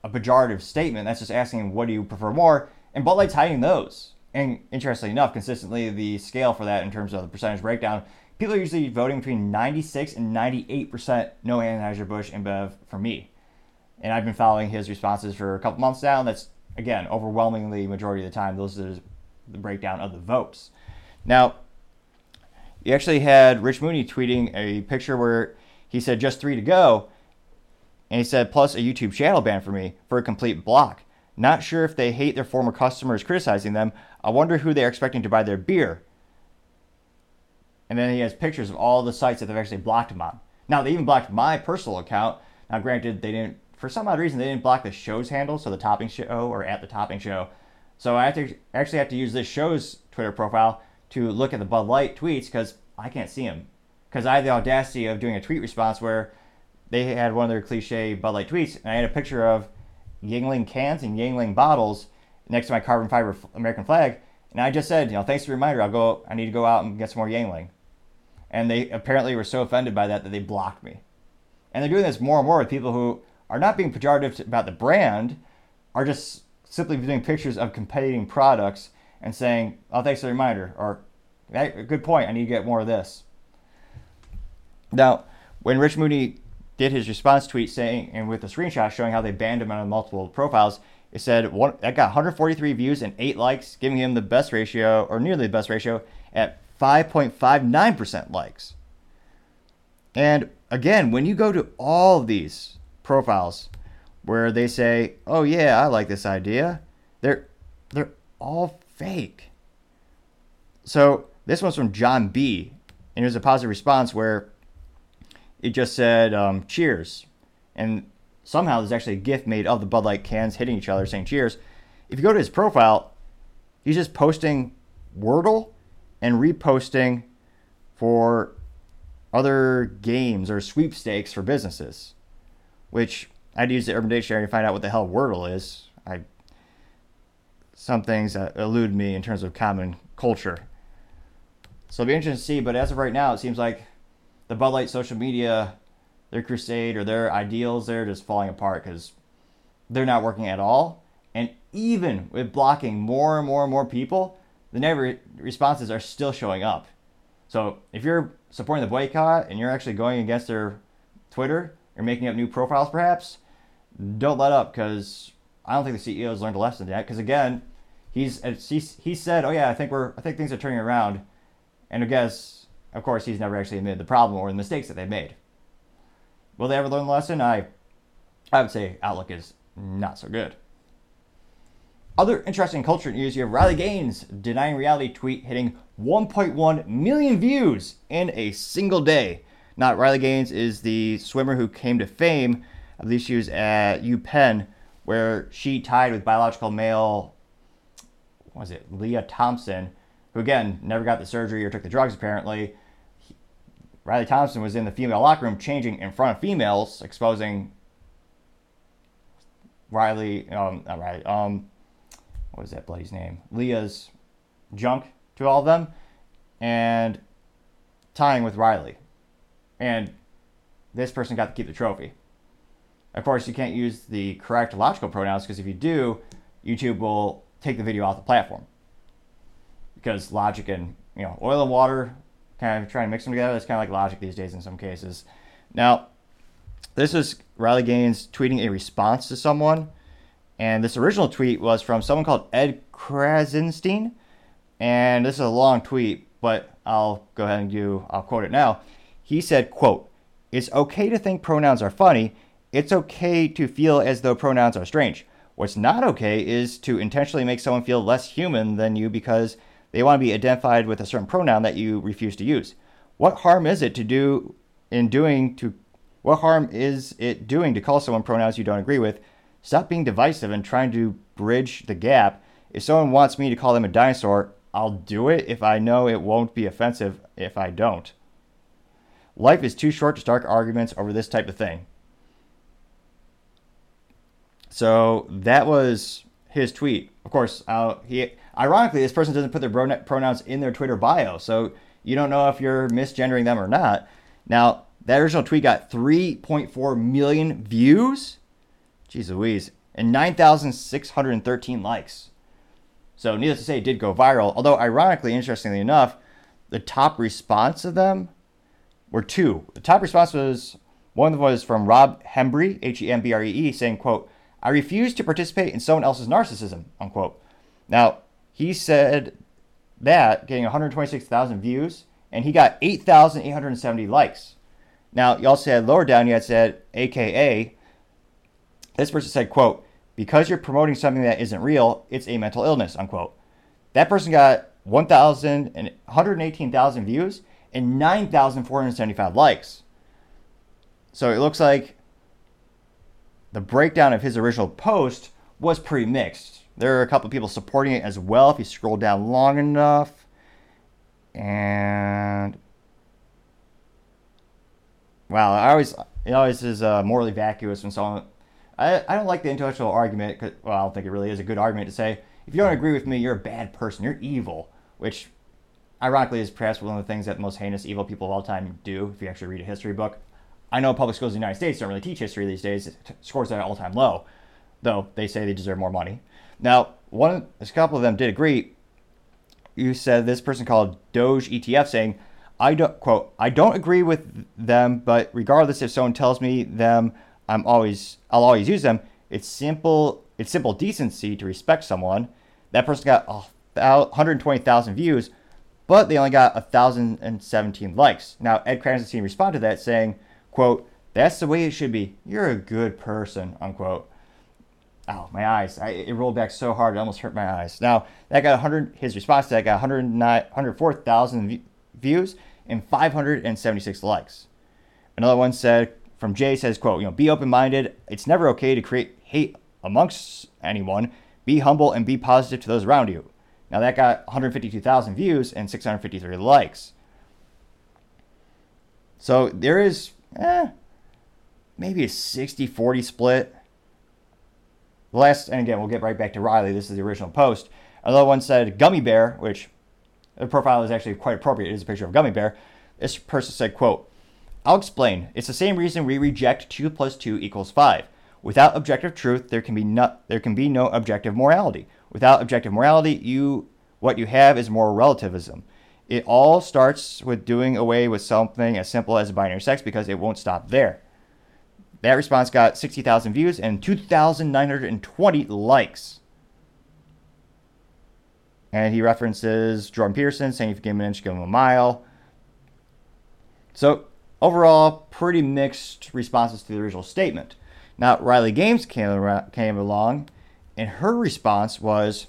a pejorative statement. That's just asking what do you prefer more? And Bud Light's hiding those. And interestingly enough, consistently the scale for that in terms of the percentage breakdown, people are usually voting between 96 and 98% no Anheuser-Busch InBev for me. And I've been following his responses for a couple months now, and that's again overwhelmingly majority of the time those are the breakdown of the votes. Now, you actually had Rich Mooney tweeting a picture where he said just three to go, and he said plus a YouTube channel ban for me for a complete block. Not sure if they hate their former customers criticizing them. I wonder who they're expecting to buy their beer. And then he has pictures of all the sites that they've actually blocked him on. Now they even blocked my personal account. Now, granted, they didn't for some odd reason they didn't block the show's handle, so the topping show or at the topping show. So I have to actually have to use this show's Twitter profile to look at the Bud Light tweets because I can't see them. Because I had the audacity of doing a tweet response where they had one of their cliche Bud Light tweets, and I had a picture of Yuengling cans and Yuengling bottles next to my carbon fiber American flag, and I just said, you know, thanks for the reminder. I'll go. I need to go out and get some more Yuengling. And they apparently were so offended by that that they blocked me. And they're doing this more and more with people who are not being pejorative about the brand, are just simply doing pictures of competing products and saying, "Oh, thanks for the reminder," or hey, "Good point. I need to get more of this." Now, when Rich Mooney did his response tweet saying, and with a screenshot showing how they banned him on multiple profiles, it said one, that got 143 views and eight likes, giving him the best ratio, or nearly the best ratio, at 5.59% likes. And again, when you go to all these profiles where they say, "Oh yeah, I like this idea," they're they're all fake. So this one's from John B. And it was a positive response where it just said um, cheers. And somehow there's actually a GIF made of the Bud Light cans hitting each other saying cheers. If you go to his profile, he's just posting Wordle and reposting for other games or sweepstakes for businesses, which I'd use the Urban Dictionary to find out what the hell Wordle is. I some things that elude me in terms of common culture. So it'll be interesting to see. But as of right now, it seems like the Bud Light social media, their crusade or their ideals, they're just falling apart because they're not working at all. And even with blocking more and more and more people, the negative responses are still showing up. So if you're supporting the boycott and you're actually going against their Twitter or making up new profiles, perhaps, don't let up because I don't think the CEO has learned a lesson yet. Because again, he's he said, "Oh yeah, I think we're I think things are turning around," and I guess of course he's never actually admitted the problem or the mistakes that they've made. Will they ever learn the lesson? I I would say outlook is not so good. Other interesting culture news: you have Riley Gaines denying reality tweet hitting 1.1 million views in a single day. Not Riley Gaines is the swimmer who came to fame. I believe she was at UPenn, where she tied with biological male. Was it Leah Thompson, who again never got the surgery or took the drugs apparently. Riley Thompson was in the female locker room changing in front of females, exposing Riley, um, not Riley, um, what is that bloody name? Leah's junk to all of them, and tying with Riley. And this person got to keep the trophy. Of course, you can't use the correct logical pronouns because if you do, YouTube will take the video off the platform. Because logic and you know oil and water kind of trying to mix them together. It's kind of like logic these days in some cases. Now, this is Riley Gaines tweeting a response to someone, and this original tweet was from someone called Ed Krasenstein, and this is a long tweet, but I'll go ahead and do. I'll quote it now. He said, "quote It's okay to think pronouns are funny. It's okay to feel as though pronouns are strange. What's not okay is to intentionally make someone feel less human than you because." They want to be identified with a certain pronoun that you refuse to use. What harm is it to do in doing to what harm is it doing to call someone pronouns you don't agree with? Stop being divisive and trying to bridge the gap. If someone wants me to call them a dinosaur, I'll do it if I know it won't be offensive if I don't. Life is too short to start arguments over this type of thing. So that was his tweet. Of course, I'll, he Ironically, this person doesn't put their pronouns in their Twitter bio, so you don't know if you're misgendering them or not. Now, that original tweet got 3.4 million views. Jeez Louise. And 9,613 likes. So, needless to say, it did go viral. Although, ironically, interestingly enough, the top response of them were two. The top response was one of them was from Rob Hembree, H E M B R E E, saying, quote, I refuse to participate in someone else's narcissism, unquote. Now, he said that getting 126,000 views, and he got 8,870 likes. Now, also had lower down, you had said, AKA, this person said, quote, because you're promoting something that isn't real, it's a mental illness, unquote. That person got 1,000 and 118,000 views and 9,475 likes. So it looks like the breakdown of his original post was pretty mixed. There are a couple of people supporting it as well if you scroll down long enough. And wow, I always it always is uh, morally vacuous when someone. I, I don't like the intellectual argument. Cause, well, I don't think it really is a good argument to say if you don't agree with me, you're a bad person. You're evil, which ironically is perhaps one of the things that most heinous evil people of all time do. If you actually read a history book, I know public schools in the United States don't really teach history these days. Scores at an all-time low, though they say they deserve more money. Now, one, a couple of them did agree. You said this person called Doge ETF saying, I don't quote, I don't agree with them, but regardless if someone tells me them, I'm always I'll always use them. It's simple it's simple decency to respect someone. That person got 120,000 views, but they only got 1,017 likes. Now, Ed Krasenstein responded to that saying, quote, that's the way it should be. You're a good person, unquote. Oh, my eyes. I, it rolled back so hard, it almost hurt my eyes. Now, that got 100, his response to that got 104,000 views and 576 likes. Another one said, from Jay says, quote, you know, be open-minded. It's never okay to create hate amongst anyone. Be humble and be positive to those around you. Now that got 152,000 views and 653 likes. So there is, eh, maybe a 60-40 split the last, and again, we'll get right back to Riley. This is the original post. Another one said gummy bear, which the profile is actually quite appropriate. It is a picture of a gummy bear. This person said, quote, I'll explain. It's the same reason we reject 2 plus 2 equals 5. Without objective truth, there can be no, there can be no objective morality. Without objective morality, you what you have is moral relativism. It all starts with doing away with something as simple as binary sex because it won't stop there. That response got 60,000 views and 2,920 likes. And he references Jordan Peterson saying if you give him an inch, give him a mile. So, overall, pretty mixed responses to the original statement. Now, Riley Gaines came, came along, and her response was,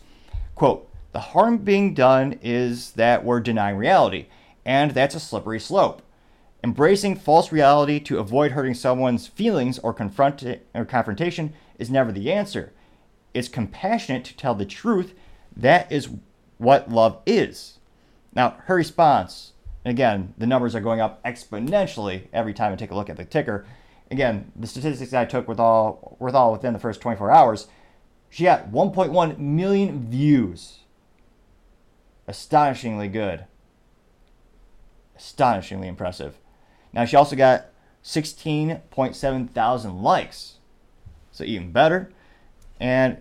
quote, the harm being done is that we're denying reality, and that's a slippery slope. Embracing false reality to avoid hurting someone's feelings or, confront- or confrontation is never the answer. It's compassionate to tell the truth. That is what love is. Now, her response again, the numbers are going up exponentially every time I take a look at the ticker. Again, the statistics I took with all with all within the first 24 hours, she got 1.1 million views. Astonishingly good. Astonishingly impressive. Now she also got 16.7 thousand likes. So even better. And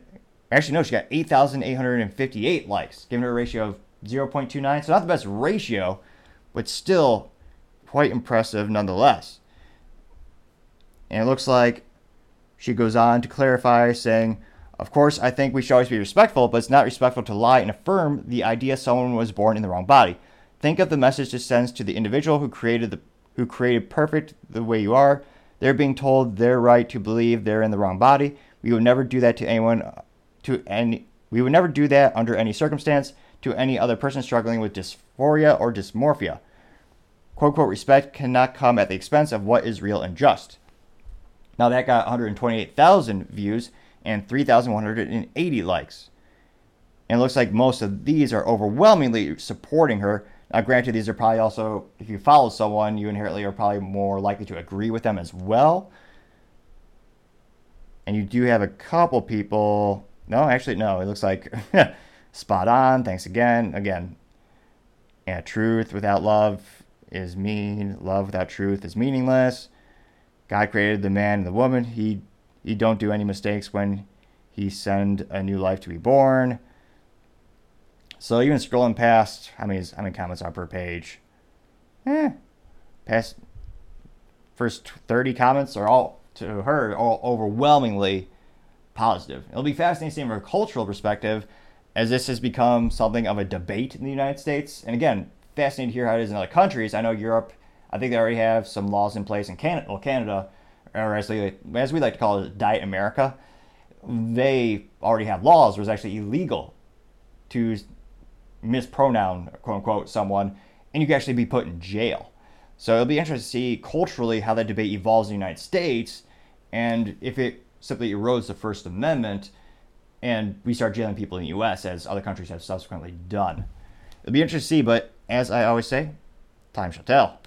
actually no, she got 8,858 likes, giving her a ratio of 0.29. So not the best ratio, but still quite impressive nonetheless. And it looks like she goes on to clarify, saying, Of course, I think we should always be respectful, but it's not respectful to lie and affirm the idea someone was born in the wrong body. Think of the message this sends to the individual who created the who created perfect the way you are. They're being told they're right to believe they're in the wrong body. We would never do that to anyone to any we would never do that under any circumstance to any other person struggling with dysphoria or dysmorphia. Quote unquote respect cannot come at the expense of what is real and just. Now that got 128,000 views and 3,180 likes. And it looks like most of these are overwhelmingly supporting her. Now, granted, these are probably also, if you follow someone, you inherently are probably more likely to agree with them as well. And you do have a couple people. No, actually, no. It looks like [LAUGHS] spot on. Thanks again. Again, yeah, truth without love is mean. Love without truth is meaningless. God created the man and the woman. He he don't do any mistakes when he send a new life to be born. So even scrolling past, how many how many comments are per page? Eh, past first thirty comments are all to her all overwhelmingly positive. It'll be fascinating from a cultural perspective, as this has become something of a debate in the United States. And again, fascinating to hear how it is in other countries. I know Europe I think they already have some laws in place in Canada, well, Canada, or as, they, as we like to call it, Diet America. They already have laws where it's actually illegal to mispronoun, quote unquote, someone, and you can actually be put in jail. So it'll be interesting to see culturally how that debate evolves in the United States, and if it simply erodes the First Amendment, and we start jailing people in the U.S. as other countries have subsequently done. It'll be interesting to see, but as I always say, time shall tell.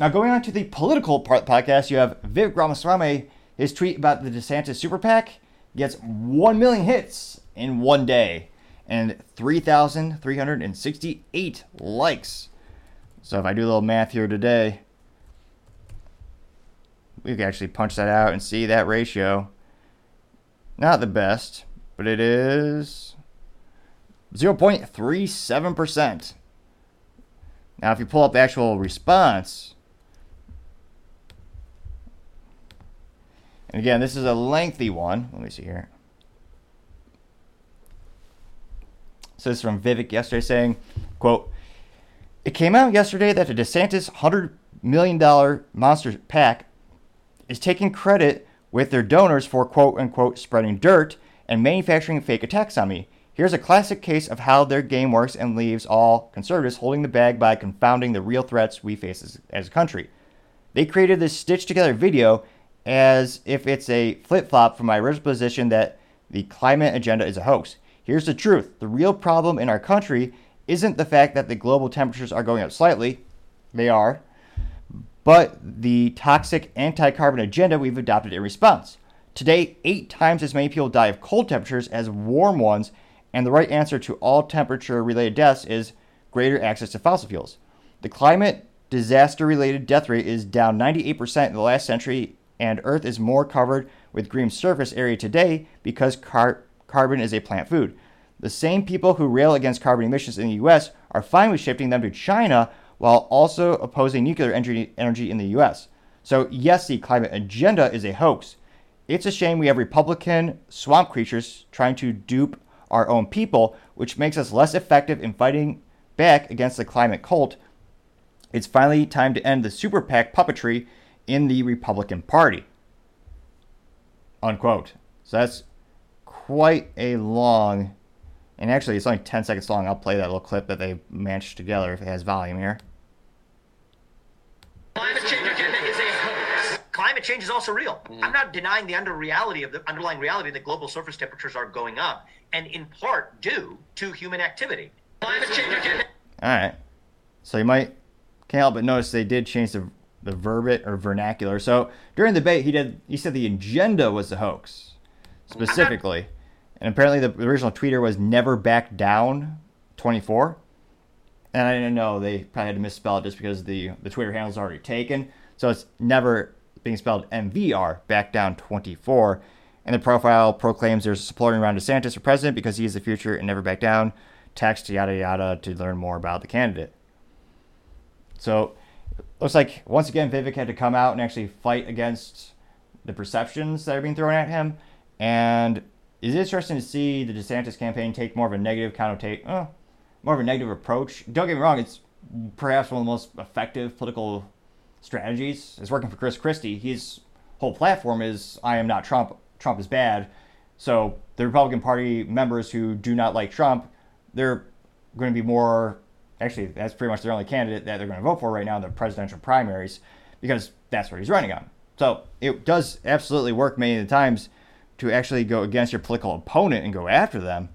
Now, going on to the political part of the podcast, you have Vivek Ramaswamy. His tweet about the DeSantis super PAC gets 1 million hits in one day and 3,368 likes. So if I do a little math here today, we can actually punch that out and see that ratio. Not the best, but it is 0.37%. Now, if you pull up the actual response, And again, this is a lengthy one. Let me see here. So this is from Vivek yesterday saying, quote, It came out yesterday that the DeSantis $100 million monster pack is taking credit with their donors for quote unquote spreading dirt and manufacturing fake attacks on me. Here's a classic case of how their game works and leaves all conservatives holding the bag by confounding the real threats we face as, as a country. They created this stitched together video as if it's a flip flop from my original position that the climate agenda is a hoax. Here's the truth the real problem in our country isn't the fact that the global temperatures are going up slightly, they are, but the toxic anti carbon agenda we've adopted in response. Today, eight times as many people die of cold temperatures as warm ones, and the right answer to all temperature related deaths is greater access to fossil fuels. The climate disaster related death rate is down 98% in the last century and Earth is more covered with green surface area today because car- carbon is a plant food. The same people who rail against carbon emissions in the US are fine with shifting them to China while also opposing nuclear energy, energy in the US. So, yes, the climate agenda is a hoax. It's a shame we have Republican swamp creatures trying to dupe our own people, which makes us less effective in fighting back against the climate cult. It's finally time to end the super PAC puppetry in the Republican Party. Unquote. So that's quite a long, and actually it's only 10 seconds long. I'll play that little clip that they matched together if it has volume here. Climate change agenda is a hoax. Climate change is also real. Mm-hmm. I'm not denying the under reality of the underlying reality that global surface temperatures are going up, and in part due to human activity. Climate change agenda. All right. So you might can't help but notice they did change the the verbate or vernacular. So during the debate, he did he said the agenda was a hoax specifically, and apparently the original tweeter was never back down 24. And I didn't know they probably had to misspell it just because the the Twitter handle is already taken. So it's never being spelled MVR back down 24. And the profile proclaims there's a supporting Ron DeSantis for president because he is the future and never back down. Text yada yada to learn more about the candidate. So looks like once again Vivek had to come out and actually fight against the perceptions that are being thrown at him. And it's interesting to see the DeSantis campaign take more of a negative connotation, uh, more of a negative approach. Don't get me wrong; it's perhaps one of the most effective political strategies. It's working for Chris Christie. His whole platform is "I am not Trump. Trump is bad." So the Republican Party members who do not like Trump, they're going to be more actually, that's pretty much their only candidate that they're going to vote for right now in the presidential primaries because that's what he's running on. So it does absolutely work many of the times to actually go against your political opponent and go after them.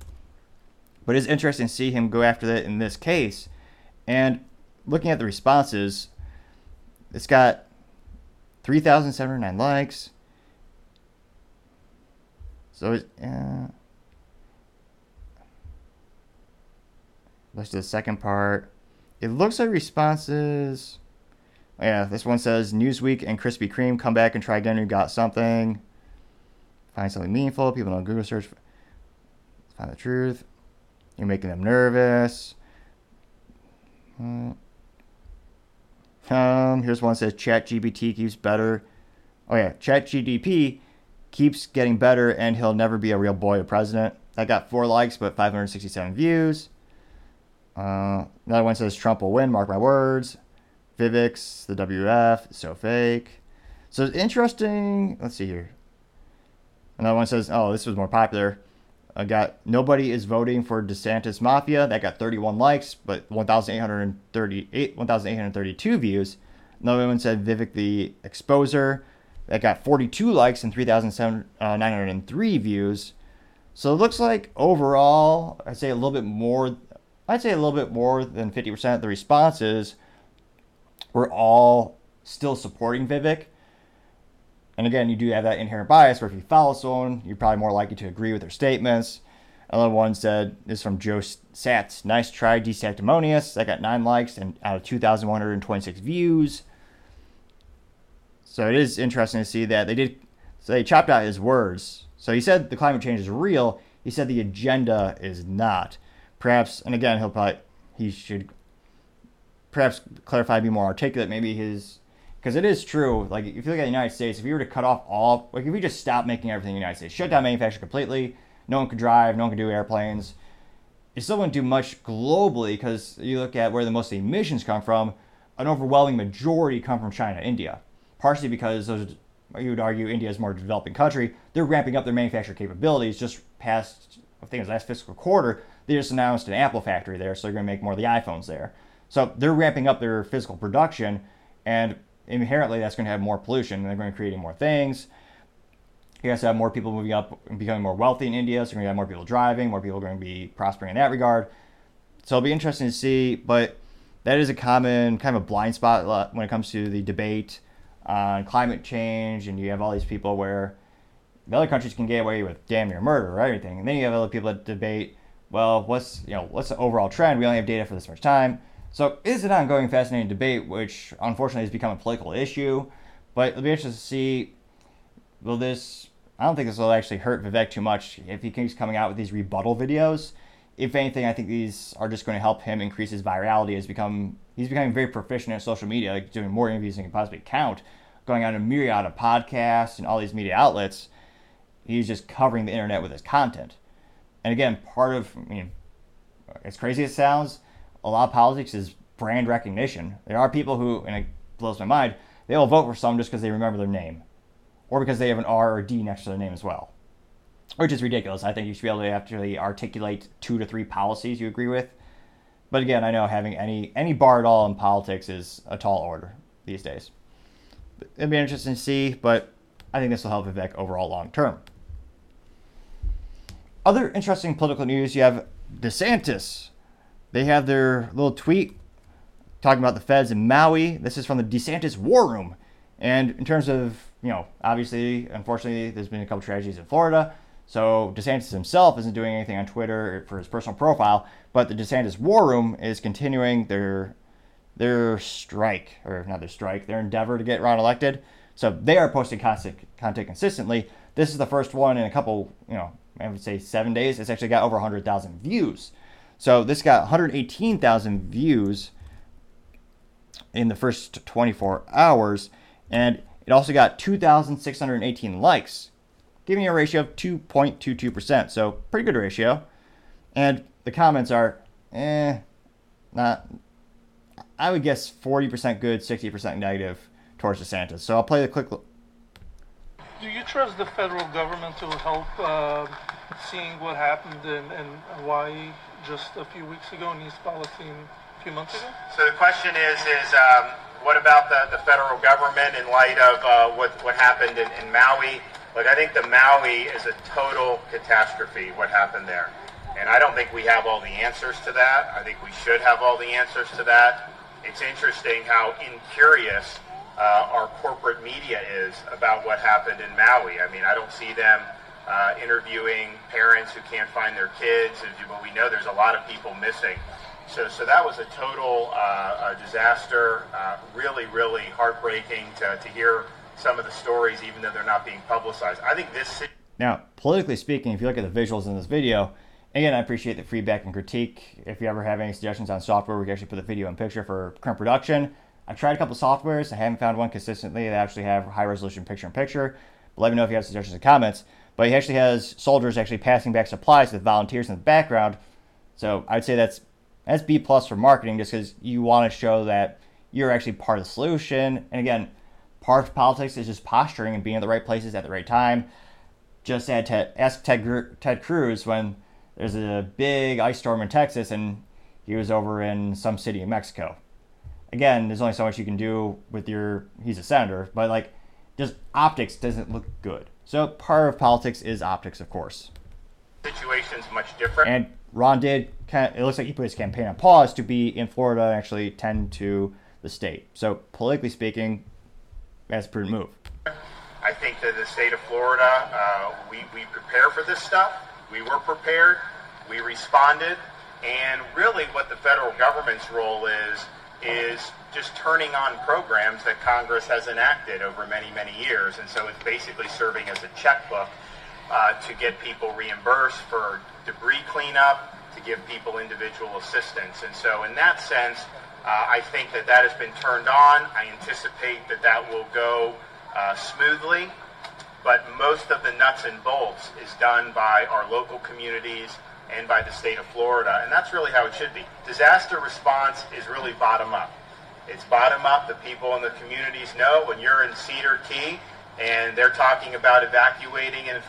But it's interesting to see him go after that in this case. And looking at the responses, it's got 3,709 likes. So. Uh, Let's do the second part. It looks like responses. Oh, yeah, this one says Newsweek and Krispy Kreme come back and try again. You got something. Find something meaningful. People don't Google search. Find the truth. You're making them nervous. Um, here's one that says Chat GPT keeps better. Oh yeah, Chat GDP keeps getting better, and he'll never be a real boy or president. That got four likes, but 567 views. Uh, another one says Trump will win, mark my words. Vivix, the WF, so fake. So it's interesting. Let's see here. Another one says, oh, this was more popular. I got nobody is voting for DeSantis Mafia. That got 31 likes, but 1,838, 1,832 views. Another one said Vivek the Exposer. That got 42 likes and 3,903 uh, views. So it looks like overall, I'd say a little bit more I'd say a little bit more than 50% of the responses were all still supporting Vivek. And again, you do have that inherent bias where if you follow someone, you're probably more likely to agree with their statements. Another one said, this is from Joe Sats. Nice try, DeSanctimonious. That got nine likes and out of 2,126 views. So it is interesting to see that they did, so they chopped out his words. So he said the climate change is real. He said the agenda is not perhaps, and again, he'll probably he should perhaps clarify, be more articulate. Maybe his because it is true. Like if you look at the United States, if you were to cut off all, like if we just stop making everything in the United States, shut down manufacturing completely, no one could drive, no one could do airplanes. It still wouldn't do much globally because you look at where the most emissions come from. An overwhelming majority come from China, India, partially because those you would argue India is a more developing country. They're ramping up their manufacturing capabilities just past I think it was last fiscal quarter they just announced an Apple factory there, so they're going to make more of the iPhones there. So they're ramping up their physical production, and inherently that's going to have more pollution. And they're going to create more things. You guys have more people moving up and becoming more wealthy in India, so you're going to have more people driving, more people are going to be prospering in that regard. So it'll be interesting to see, but that is a common kind of a blind spot uh, when it comes to the debate on climate change, and you have all these people where the other countries can get away with damn near murder or everything, and then you have other people that debate well, what's you know what's the overall trend? We only have data for this much time. So it's an ongoing, fascinating debate, which unfortunately has become a political issue. But it'll be interesting to see will this. I don't think this will actually hurt Vivek too much if he keeps coming out with these rebuttal videos. If anything, I think these are just going to help him increase his virality. He's become he's becoming very proficient at social media, like doing more interviews than he can possibly count, going on a myriad of podcasts and all these media outlets. He's just covering the internet with his content. And again, part of, I mean, as crazy as it sounds, a lot of politics is brand recognition. There are people who, and it blows my mind, they will vote for someone just because they remember their name or because they have an R or D next to their name as well, which is ridiculous. I think you should be able to actually articulate two to three policies you agree with. But again, I know having any any bar at all in politics is a tall order these days. It'd be interesting to see, but I think this will help Vivek overall long term. Other interesting political news you have DeSantis. They have their little tweet talking about the feds in Maui. This is from the DeSantis War Room. And in terms of, you know, obviously, unfortunately, there's been a couple tragedies in Florida. So DeSantis himself isn't doing anything on Twitter for his personal profile, but the DeSantis War Room is continuing their their strike, or not their strike, their endeavor to get Ron elected. So they are posting content, content consistently. This is the first one in a couple, you know, I would say seven days. It's actually got over 100,000 views. So this got 118,000 views in the first 24 hours, and it also got 2,618 likes, giving you a ratio of 2.22%. So pretty good ratio. And the comments are, eh, not. I would guess 40% good, 60% negative towards DeSantis. So I'll play the quick. Do you trust the federal government to help uh, seeing what happened in, in Hawaii just a few weeks ago in East Palestine a few months ago? So the question is, is um, what about the, the federal government in light of uh, what, what happened in, in Maui? Look, I think the Maui is a total catastrophe, what happened there. And I don't think we have all the answers to that. I think we should have all the answers to that. It's interesting how incurious uh, our corporate media is about what happened in Maui. I mean, I don't see them uh, interviewing parents who can't find their kids, but we know there's a lot of people missing. So, so that was a total uh, a disaster. Uh, really, really heartbreaking to, to hear some of the stories, even though they're not being publicized. I think this. Now, politically speaking, if you look at the visuals in this video, again, I appreciate the feedback and critique. If you ever have any suggestions on software, we can actually put the video and picture for current production. I've tried a couple of softwares. I haven't found one consistently that actually have high resolution picture in picture. But let me know if you have suggestions and comments. But he actually has soldiers actually passing back supplies with volunteers in the background. So I'd say that's that's B plus for marketing, just because you want to show that you're actually part of the solution. And again, part of politics is just posturing and being in the right places at the right time. Just add Ted, ask Ted Ted Cruz when there's a big ice storm in Texas and he was over in some city in Mexico again, there's only so much you can do with your. He's a senator, but like, just optics doesn't look good. So part of politics is optics, of course. Situation's much different. And Ron did. Kind of, it looks like he put his campaign on pause to be in Florida and actually tend to the state. So politically speaking, that's a prudent move. I think that the state of Florida, uh, we we prepare for this stuff. We were prepared. We responded. And really, what the federal government's role is is just turning on programs that Congress has enacted over many, many years. And so it's basically serving as a checkbook uh, to get people reimbursed for debris cleanup, to give people individual assistance. And so in that sense, uh, I think that that has been turned on. I anticipate that that will go uh, smoothly. But most of the nuts and bolts is done by our local communities, and by the state of Florida. And that's really how it should be. Disaster response is really bottom up. It's bottom up. The people in the communities know when you're in Cedar Key and they're talking about evacuating in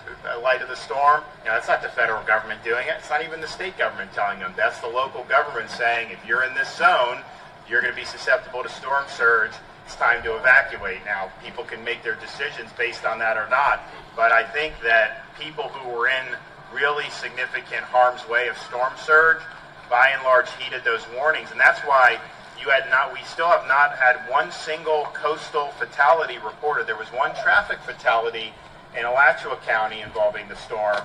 light of the storm. You know, that's not the federal government doing it. It's not even the state government telling them. That's the local government saying, if you're in this zone, you're going to be susceptible to storm surge. It's time to evacuate. Now, people can make their decisions based on that or not. But I think that people who were in really significant harm's way of storm surge, by and large heeded those warnings. And that's why you had not, we still have not had one single coastal fatality reported. There was one traffic fatality in Alachua County involving the storm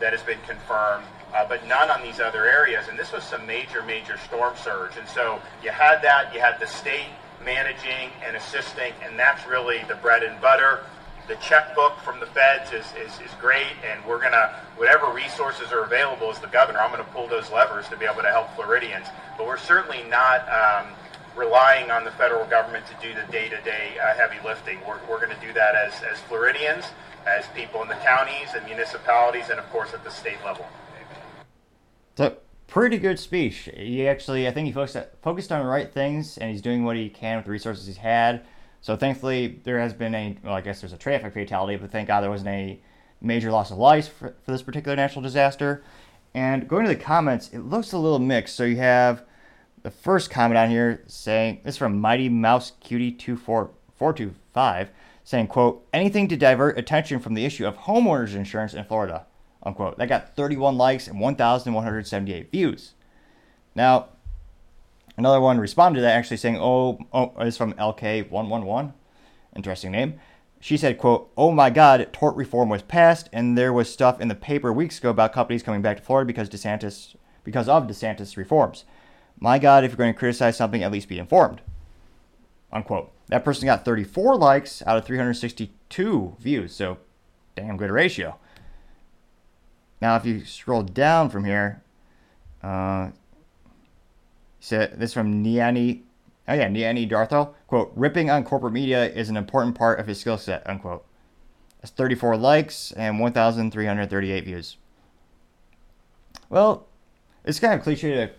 that has been confirmed, uh, but none on these other areas. And this was some major, major storm surge. And so you had that, you had the state managing and assisting, and that's really the bread and butter the checkbook from the feds is, is, is great, and we're going to, whatever resources are available as the governor, I'm going to pull those levers to be able to help Floridians. But we're certainly not um, relying on the federal government to do the day-to-day uh, heavy lifting. We're, we're going to do that as, as Floridians, as people in the counties and municipalities, and of course at the state level. So, pretty good speech. He actually, I think he focused, focused on the right things, and he's doing what he can with the resources he's had. So thankfully, there has been a, well, I guess there's a traffic fatality, but thank God there wasn't a major loss of life for, for this particular natural disaster. And going to the comments, it looks a little mixed. So you have the first comment on here saying, this is from Mighty Mouse Cutie 425, saying, quote, anything to divert attention from the issue of homeowners insurance in Florida, unquote. That got 31 likes and 1,178 views. Now, Another one responded to that actually saying, "Oh, oh, it's from LK111, interesting name." She said, "quote Oh my God, tort reform was passed, and there was stuff in the paper weeks ago about companies coming back to Florida because DeSantis, because of DeSantis reforms. My God, if you're going to criticize something, at least be informed." Unquote. That person got 34 likes out of 362 views, so damn good ratio. Now, if you scroll down from here, uh, said this from Niani. Oh yeah, Niani Darthel. Quote: Ripping on corporate media is an important part of his skill set. Unquote. That's 34 likes and 1,338 views. Well, it's kind of cliche to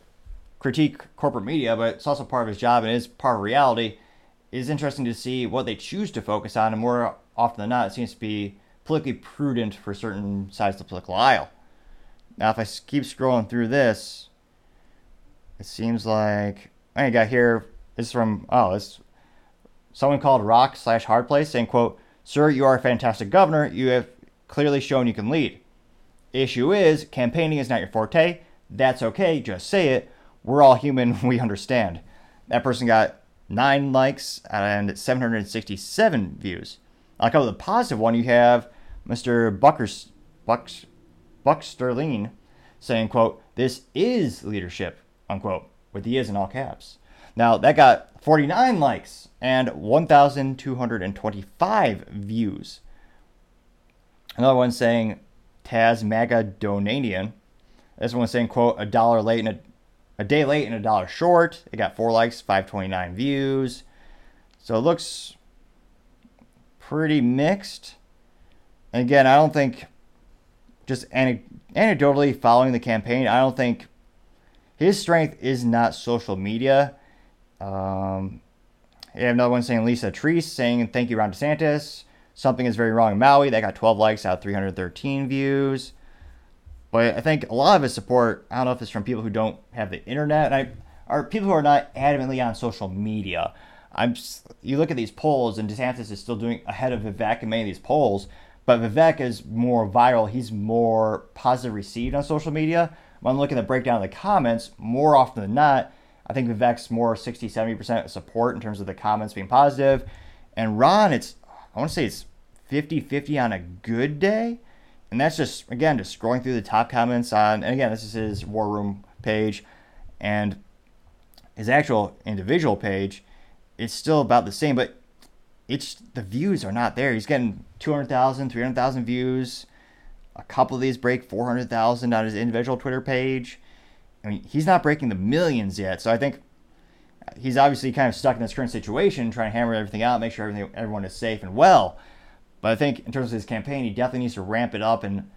critique corporate media, but it's also part of his job and is part of reality. It is interesting to see what they choose to focus on, and more often than not, it seems to be politically prudent for certain sides of the political aisle. Now, if I keep scrolling through this, it seems like I got here. This is from oh, it's someone called Rock slash Hard Place saying, "quote Sir, you are a fantastic governor. You have clearly shown you can lead. Issue is campaigning is not your forte. That's okay. Just say it. We're all human. [LAUGHS] We understand." That person got nine likes and 767 views. On top of the positive one, you have Mr. Buckers, Bucks, Buck Sterling saying, quote, this is leadership, unquote, with the is in all caps. Now, that got 49 likes and 1,225 views. Another one saying, Taz Maga Donanian. This one saying, quote, a dollar late and a, a day late and a dollar short. It got four likes, 529 views. So it looks pretty mixed. And again, I don't think just anecdotally following the campaign, I don't think his strength is not social media. Um, have another one saying Lisa Treese saying thank you, Ron DeSantis. Something is very wrong in Maui. That got 12 likes out of 313 views. But I think a lot of his support, I don't know if it's from people who don't have the internet, I, are people who are not adamantly on social media. I'm just, you look at these polls, and DeSantis is still doing ahead of Vivek in many of these polls. But Vivek is more viral. He's more positive received on social media. When looking at the breakdown of the comments, more often than not, I think Vivek's more 60, 70% support in terms of the comments being positive. And Ron, it's, I want to say it's 50 50 on a good day. And that's just, again, just scrolling through the top comments on, and again, this is his War Room page. And his actual individual page, it's still about the same. But it's the views are not there. He's getting 200,000, 300,000 views. A couple of these break 400,000 on his individual Twitter page. I mean, he's not breaking the millions yet. So I think he's obviously kind of stuck in this current situation, trying to hammer everything out, make sure everything, everyone is safe and well. But I think in terms of his campaign, he definitely needs to ramp it up. And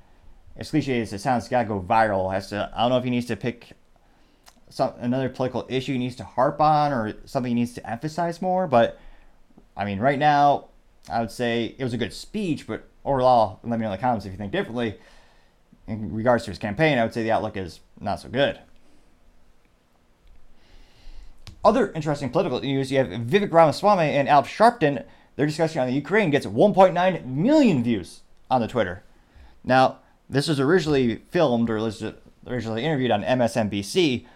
as cliche as it sounds, it's got to go viral. Has to. I don't know if he needs to pick some another political issue he needs to harp on or something he needs to emphasize more. But I mean, right now, I would say it was a good speech, but overall, let me know in the comments if you think differently. In regards to his campaign, I would say the outlook is not so good. Other interesting political news you have Vivek Ramaswamy and Al Sharpton. Their discussion on the Ukraine gets 1.9 million views on the Twitter. Now, this was originally filmed or originally interviewed on MSNBC,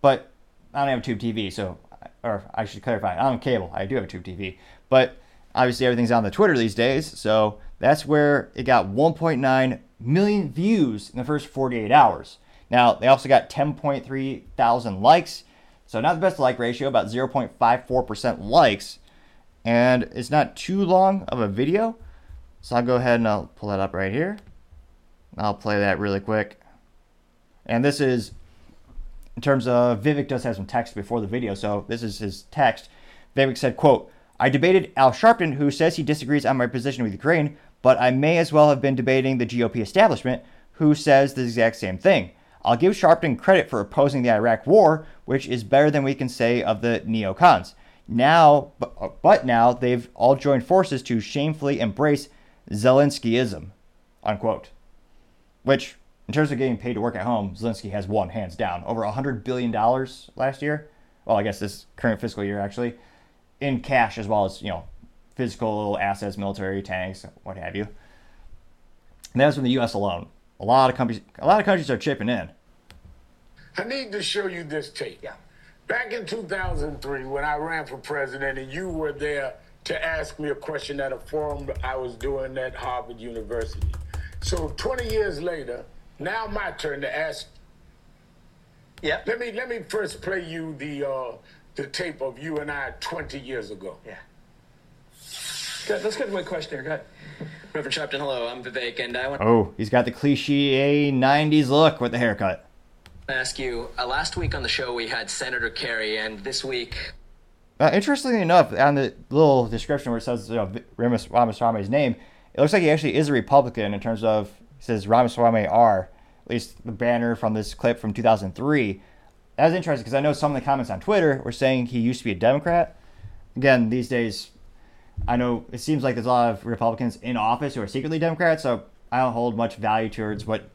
but I don't have Tube TV, so or I should clarify, I don't have cable. I do have a Tube TV, but obviously everything's on the Twitter these days. So that's where it got 1.9 million views in the first 48 hours. Now they also got 10.3 thousand likes, so not the best like ratio, about 0.54% likes, and it's not too long of a video. So I'll go ahead and I'll pull that up right here. I'll play that really quick. And this is in terms of Vivek does have some text before the video, so this is his text. Vivek said, quote, I debated Al Sharpton, who says he disagrees on my position with Ukraine, but I may as well have been debating the GOP establishment, who says the exact same thing. I'll give Sharpton credit for opposing the Iraq war, which is better than we can say of the neocons. Now, uh, but now they've all joined forces to shamefully embrace Zelenskyism, unquote. Which, in terms of getting paid to work at home, Zelensky has won hands down over $100 billion last year. Well, I guess this current fiscal year, actually in cash as well as you know physical assets, military tanks, what have you. And that's from the U.S. alone. A lot of countries, a lot of countries are chipping in. I need to show you this tape. Yeah. Back in 2003, when I ran for president, and you were there to ask me a question at a forum I was doing at Harvard University. So 20 years later, now my turn to ask. Yeah. Let me let me first play you the uh, the tape of you and I 20 years ago. Yeah. Good. Let's get to my question here. Go ahead. Reverend Sharpton, hello. I'm Vivek, and I want Oh, he's got the cliche 90s look with the haircut. Ask you uh, last week on the show, we had Senator Kerry, and this week, Uh, interestingly enough, on the little description where it says you know, Ramas- Ramaswamy's name, it looks like he actually is a Republican in terms of, it says Ramaswamy R, at least the banner from this clip from 2003. That was interesting because I know some of the comments on Twitter were saying he used to be a Democrat. Again, these days, I know it seems like there's a lot of Republicans in office who are secretly Democrats, so I don't hold much value towards what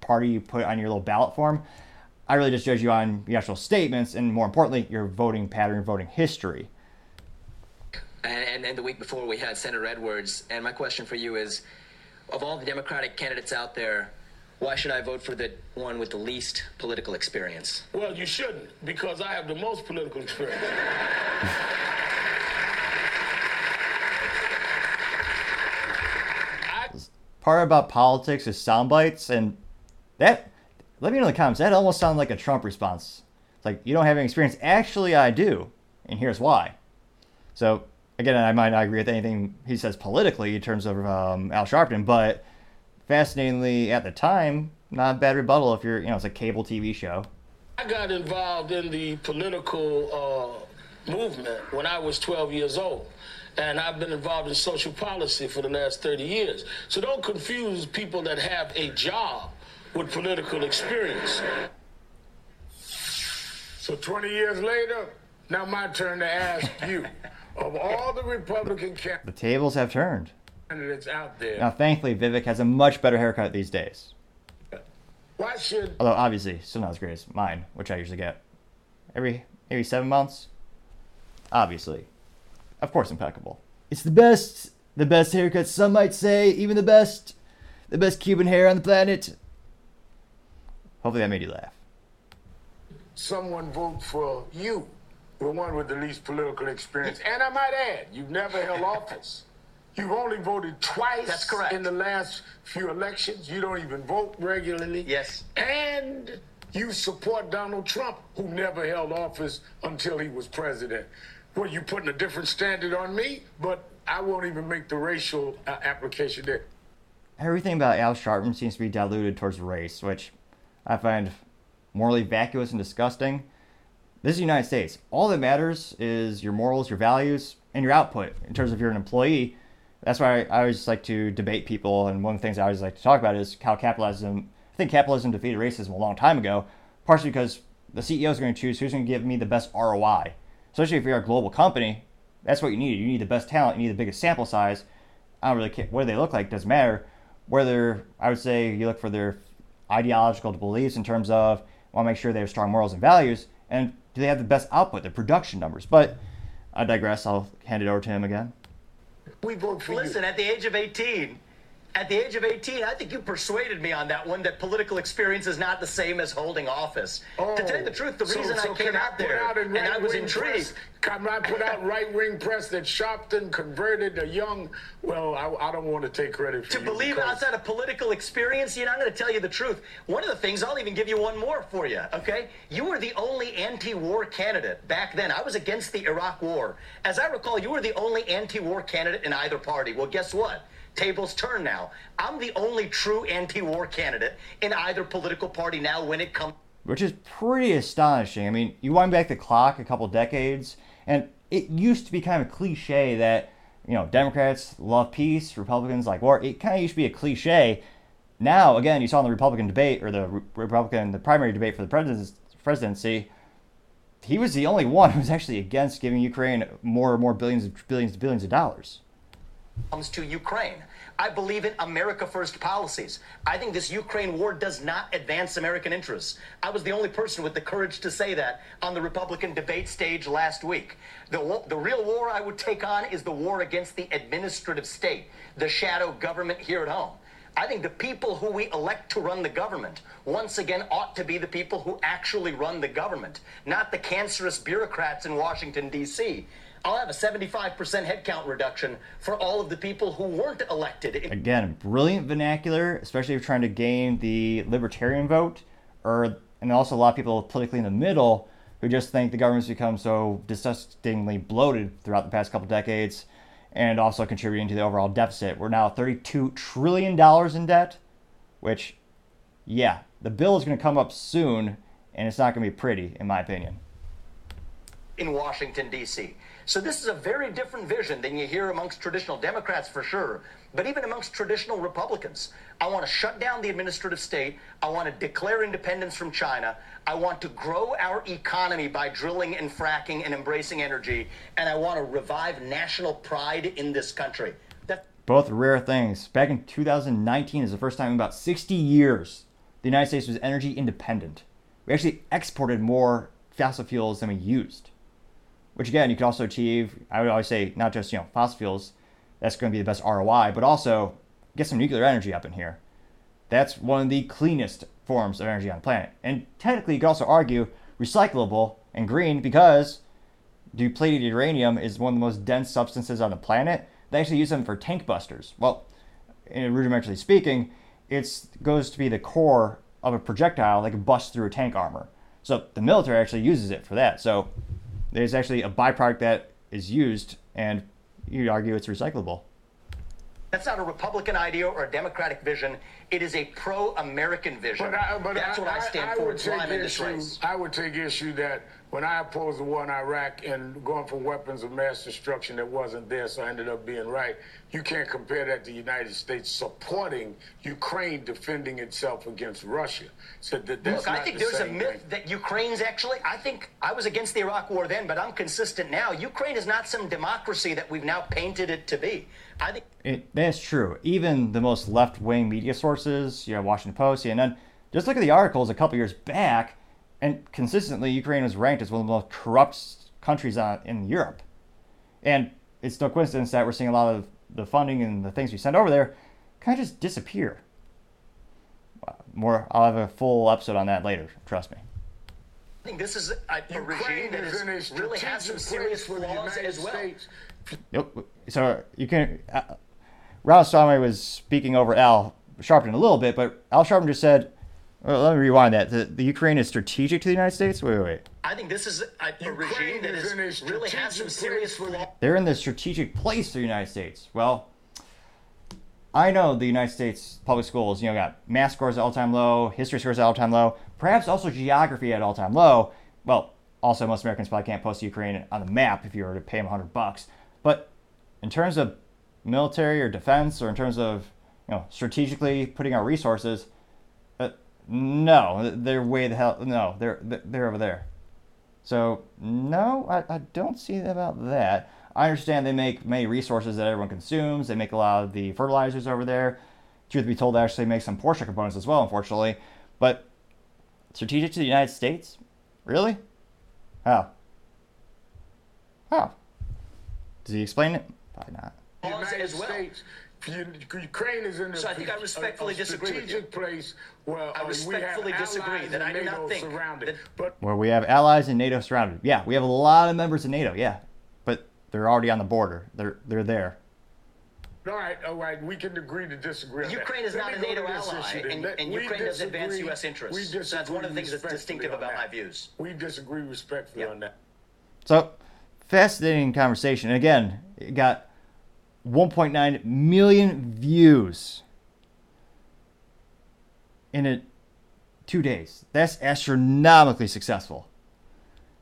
party you put on your little ballot form. I really just judge you on the actual statements and, more importantly, your voting pattern, voting history. and, and, and the week before, we had Senator Edwards. And my question for you is of all the Democratic candidates out there, why should I vote for the one with the least political experience? Well, you shouldn't, because I have the most political experience. [LAUGHS] Part about politics is sound bites, and that, let me know in the comments, that almost sounded like a Trump response. It's like, you don't have any experience. Actually, I do, and here's why. So, again, I might not agree with anything he says politically in terms of um, Al Sharpton, but fascinatingly, at the time, not a bad rebuttal if you're, you know, it's a cable TV show. I got involved in the political uh, movement when I was 12 years old. And I've been involved in social policy for the last 30 years. So don't confuse people that have a job with political experience. So 20 years later, now my turn to ask you [LAUGHS] of all the Republican candidates. The tables have turned. candidates out there, Now, thankfully, Vivek has a much better haircut these days. why should Although, obviously, still not as great as mine, which I usually get every maybe seven months. Obviously. Of course, impeccable. It's the best, the best haircut, some might say, even the best, the best Cuban hair on the planet. Hopefully, that made you laugh. someone vote for you, the one with the least political experience. And I might add, you've never held office. You've only voted twice That's correct. in the last few elections. You don't even vote regularly. Yes. And you support Donald Trump, who never held office until he was president. Well, you putting a different standard on me, but I won't even make the racial uh, application there. Everything about Al Sharpton seems to be diluted towards race, which I find morally vacuous and disgusting. This is the United States. All that matters is your morals, your values, and your output in terms of you're an employee. That's why I always like to debate people, and one of the things I always like to talk about is how capitalism. I think capitalism defeated racism a long time ago, partially because the CEO is going to choose who's going to give me the best ROI. Especially if you're a global company, that's what you need. You need the best talent. You need the biggest sample size. I don't really care what they look like. Doesn't matter. Whether I would say you look for their ideological beliefs in terms of want to make sure they have strong morals and values, and do they have the best output, the production numbers. But I digress. I'll hand it over to him again. We vote for Listen, you. at the age of 18, at the age of 18, I think you persuaded me on that one that political experience is not the same as holding office. to tell you the oh, truth, the Oh, So- reason so I came out put there out and I was intrigued. Press, can I put out right wing press that Sharpton converted a young? Well, I, I don't want to take credit for that. To believe because- outside of political experience, you know, I'm going to tell you the truth. One of the things, I'll even give you one more for you, okay? You were the only anti war candidate back then. I was against the Iraq War. As I recall, you were the only anti war candidate in either party. Well, guess what? Tables turn now. I'm the only true anti war candidate in either political party now when it comes. which is pretty astonishing. I mean, you wind back the clock a couple decades, and it used to be kind of a cliche that you know Democrats love peace, Republicans like war. It kind of used to be a cliche. Now, again, you saw in the Republican debate or the Re- Republican the primary debate for the president's presidency, he was the only one who was actually against giving Ukraine more and more billions, and billions, and billions of dollars. comes to Ukraine. I believe in America First policies. I think this Ukraine war does not advance American interests. I was the only person with the courage to say that on the Republican debate stage last week. The, the real war I would take on is the war against the administrative state, the shadow government here at home. I think the people who we elect to run the government, once again, ought to be the people who actually run the government, not the cancerous bureaucrats in Washington, D.C. I'll have a 75% headcount reduction for all of the people who weren't elected. Again, brilliant vernacular, especially if you're trying to gain the libertarian vote, or and also a lot of people politically in the middle who just think the government's become so disgustingly bloated throughout the past couple decades and also contributing to the overall deficit. We're now $32 trillion in debt, which, yeah, the bill is going to come up soon, and it's not going to be pretty, in my opinion. In Washington, D.C. So this is a very different vision than you hear amongst traditional Democrats for sure, but even amongst traditional Republicans. I want to shut down the administrative state. I want to declare independence from China. I want to grow our economy by drilling and fracking and embracing energy. And I want to revive national pride in this country. Both rare things. Back in 2019 is the first time in about 60 years the United States was energy independent. We actually exported more fossil fuels than we used. Which again, you could also achieve, I would always say, not just you know fossil fuels, that's going to be the best ROI, but also get some nuclear energy up in here. That's one of the cleanest forms of energy on the planet. And technically, you could also argue recyclable and green because depleted uranium is one of the most dense substances on the planet. They actually use them for tank busters. Well, in rudimentarily speaking, it goes to be the core of a projectile that can bust through a tank armor. So the military actually uses it for that. So there's actually a byproduct that is used, and you'd argue it's recyclable. That's not a Republican idea or a Democratic vision. It is a pro-American vision. But I, but That's I, what I stand for. would take I'm in this issue. I would take issue that when I opposed the war in Iraq and going for weapons of mass destruction that wasn't there, so I ended up being right. You can't compare that to the United States supporting Ukraine defending itself against Russia. So that, that's Look, I think the there's a myth thing. that Ukraine's actually. I think I was against the Iraq War then, but I'm consistent now. Ukraine is not some democracy that we've now painted it to be. I think It, that's true. Even the most left wing media sources, you know, Washington Post, CNN, just look at the articles a couple years back, and consistently Ukraine was ranked as one of the most corrupt countries on, in Europe. And it's no coincidence that we're seeing a lot of the funding and the things we send over there kind of just disappear. More, I'll have a full episode on that later. Trust me. I think this is a, a regime Ukraine that is is, a really has some serious place for the flaws United as well. States. Yep. So you can. Uh, Ramaswamy was speaking over Al Sharpton a little bit, but Al Sharpton just said, well, let me rewind that. The, the Ukraine is strategic to the United States? Wait, wait, wait. I think this is a, a regime Ukraine that is is, really has some serious for the flaws. They're in the strategic place for the United States. Well, I know the United States public schools, you know, got math scores at all time low, history scores at all time low, perhaps also geography at all time low. Well, also most Americans probably can't post Ukraine on the map if you were to pay them 100 bucks. But in terms of military or defense, or in terms of you know strategically putting our resources, no, they're way the hell no, they're they're over there. So no, I, I don't see about that. I understand they make many resources that everyone consumes. They make a lot of the fertilizers over there. Truth be told, they actually make some Porsche components as well, unfortunately. But strategic to the United States? Really? How? How? Does he explain it? Probably not. United. States. U- Ukraine is in a, So I think I respectfully a disagree with you. place where I uh, we respectfully have disagree that I do not think surrounded. that- But Where we have allies in NATO surrounded. Yeah, we have a lot of members in NATO. Yeah, but they're already on the border. They're they're there. all right, all right, we can agree to disagree. on that. Ukraine is Let not a NATO ally, issue then. and, and Ukraine does advance U.S. interests. we So that's one of the things that's disagree distinctive respectfully about on my that. views. We disagree respectfully Yep. on that. So, fascinating conversation. And again, it got 1.9 million views in it two days. That's astronomically successful.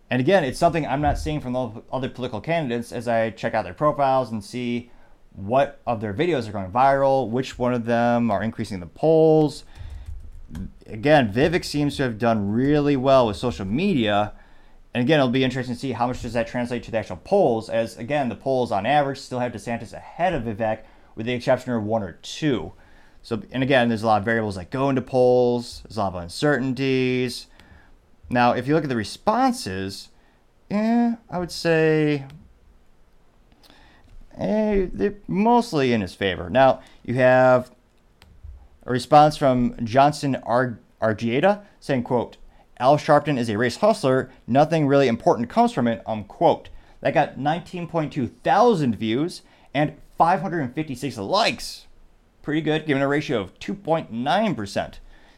And again, it's something I'm not seeing from the other political candidates as I check out their profiles and see what of their videos are going viral, which one of them are increasing the polls. Again, Vivek seems to have done really well with social media. And again, it'll be interesting to see how much does that translate to the actual polls, as again, the polls on average still have DeSantis ahead of Vivek, with the exception of one or two. So, and again, there's a lot of variables that go into polls. There's a lot of uncertainties. Now, if you look at the responses, eh, I would say eh, they're mostly in his favor. Now, you have a response from Johnson Ar- Argieta saying, quote, Al Sharpton is a race hustler. Nothing really important comes from it, unquote. That got 19.2 thousand views and 556 likes. Pretty good, given a ratio of 2.9%.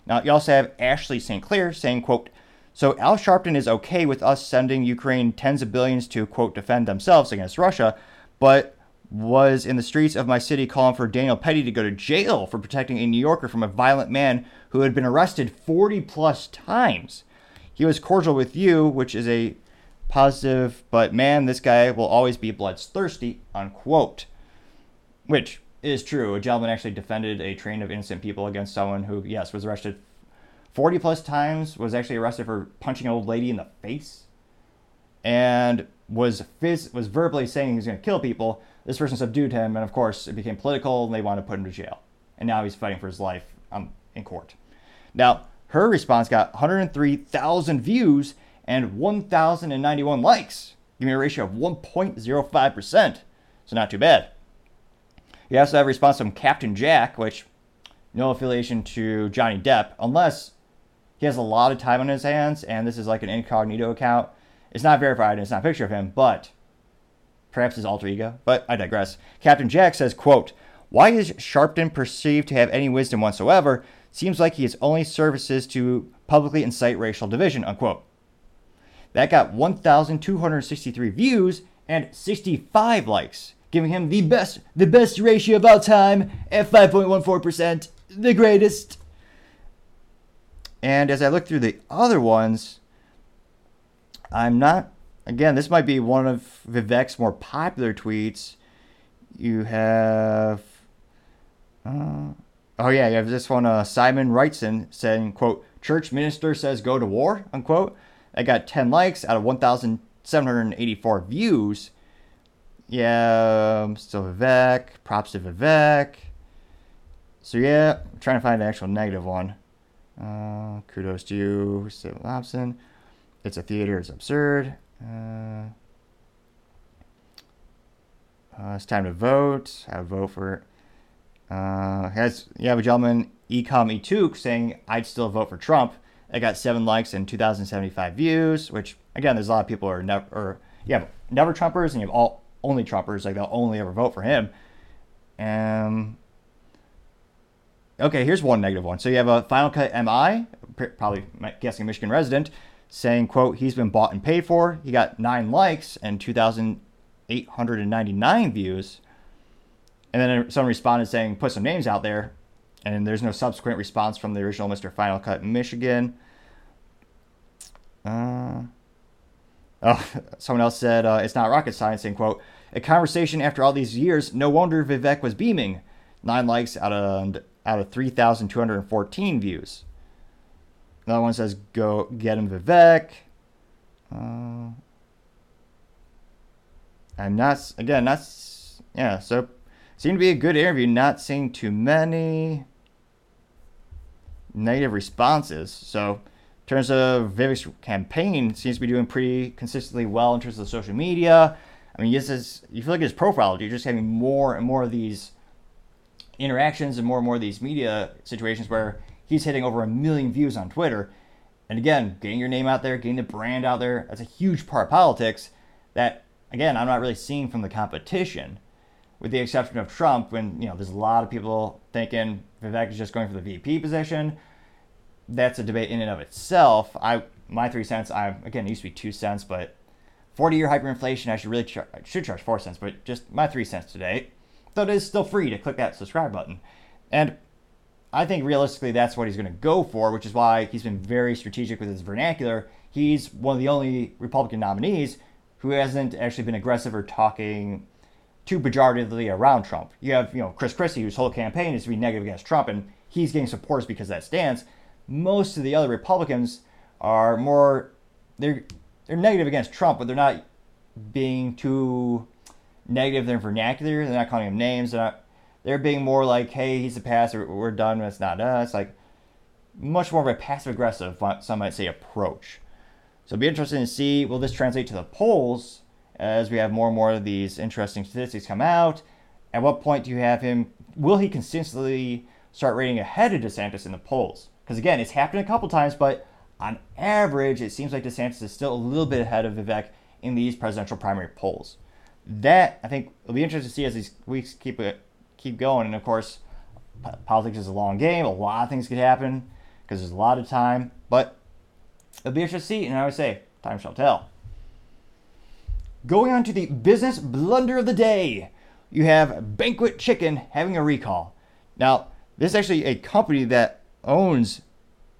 Now, you also have Ashley St. Clair saying, quote, so Al Sharpton is okay with us sending Ukraine tens of billions to, quote, defend themselves against Russia, but was in the streets of my city calling for Daniel Penny to go to jail for protecting a New Yorker from a violent man who had been arrested 40 plus times. He was cordial with you, which is a positive, but man, this guy will always be bloodthirsty, unquote. Which is true. A gentleman actually defended a train of innocent people against someone who, yes, was arrested 40 plus times, was actually arrested for punching an old lady in the face, and was phys- was verbally saying he was going to kill people. This person subdued him, and of course, it became political, and they wanted to put him to jail. And now he's fighting for his life um, in court. Now, her response got 103,000 views and 1,091 likes, giving a ratio of 1.05%. So not too bad. You also have a response from Captain Jack, which no affiliation to Johnny Depp, unless he has a lot of time on his hands and this is like an incognito account. It's not verified and it's not a picture of him, but perhaps his alter ego. But I digress. Captain Jack says, quote, Why is Sharpton perceived to have any wisdom whatsoever? Seems like he is only services to publicly incite racial division, unquote. That got 1,263 views and 65 likes, giving him the best the best ratio of all time at 5.14%, the greatest. And as I look through the other ones, I'm not again, this might be one of Vivek's more popular tweets. You have uh, oh yeah, you have this one uh, Simon Wrightson saying, quote, church minister says go to war, unquote. I got 10 likes out of 1,784 views. Yeah, um, still Vivek. Props to Vivek. So yeah, I'm trying to find an actual negative one. Uh, kudos to you, Steve Lobson. It's a theater. It's absurd. Uh, uh, it's time to vote. I vote for. Uh, has you have a gentleman Ecom Etuk saying I'd still vote for Trump. It got seven likes and 2,075 views, which again, there's a lot of people who are never, or you have never Trumpers and you have all only Trumpers, like they'll only ever vote for him. Um. Okay, here's one negative one. So you have a Final Cut MI, probably guessing Michigan resident, saying, "quote He's been bought and paid for." He got nine likes and 2,899 views. And then someone responded saying, "Put some names out there." and there's no subsequent response from the original Mr. Final Cut Michigan. Uh, oh, [LAUGHS] someone else said uh, it's not rocket science. Saying, "quote A conversation after all these years. No wonder Vivek was beaming. Nine likes out of out of three thousand two hundred fourteen views." Another one says, "Go get him, Vivek." Uh, and that's again, that's yeah. So seemed to be a good interview. Not seeing too many negative responses. So, in terms of Vivek's campaign, seems to be doing pretty consistently well in terms of social media. I mean, yes, is, you feel like his profile, you're just having more and more of these interactions and more and more of these media situations where he's hitting over a million views on Twitter. And again, getting your name out there, getting the brand out there, that's a huge part of politics that, again, I'm not really seeing from the competition, with the exception of Trump, when, you know, there's a lot of people thinking Vivek is just going for the VP position that's a debate in and of itself. I my three cents. I again it used to be two cents, but 40 year hyperinflation. I should really char- I should charge four cents, but just my three cents today. Though it is still free to click that subscribe button, and I think realistically that's what he's going to go for, which is why he's been very strategic with his vernacular. He's one of the only Republican nominees who hasn't actually been aggressive or talking too pejoratively around Trump. You have, you know, Chris Christie, whose whole campaign is to be negative against Trump, and he's getting supporters because of that stance most of the other Republicans are more they're they're negative against Trump, but they're not being too negative. They're vernacular. They're not calling him names. They're not. They're being more like, "Hey, he's a pass. We're done. It's not us." Like much more of a passive aggressive, some might say, approach. So it'll be interesting to see will this translate to the polls as we have more and more of these interesting statistics come out. At what point do you have him? Will he consistently start rating ahead of DeSantis in the polls. Because again, it's happened a couple times, but on average, it seems like DeSantis is still a little bit ahead of Vivek in these presidential primary polls. That I think will be interesting to see as these weeks keep it, keep going. And of course, politics is a long game. A lot of things could happen because there's a lot of time. But it'll be interesting to see. And I would say, time shall tell. Going on to the business blunder of the day, you have Banquet Chicken having a recall. Now, this is actually a company that owns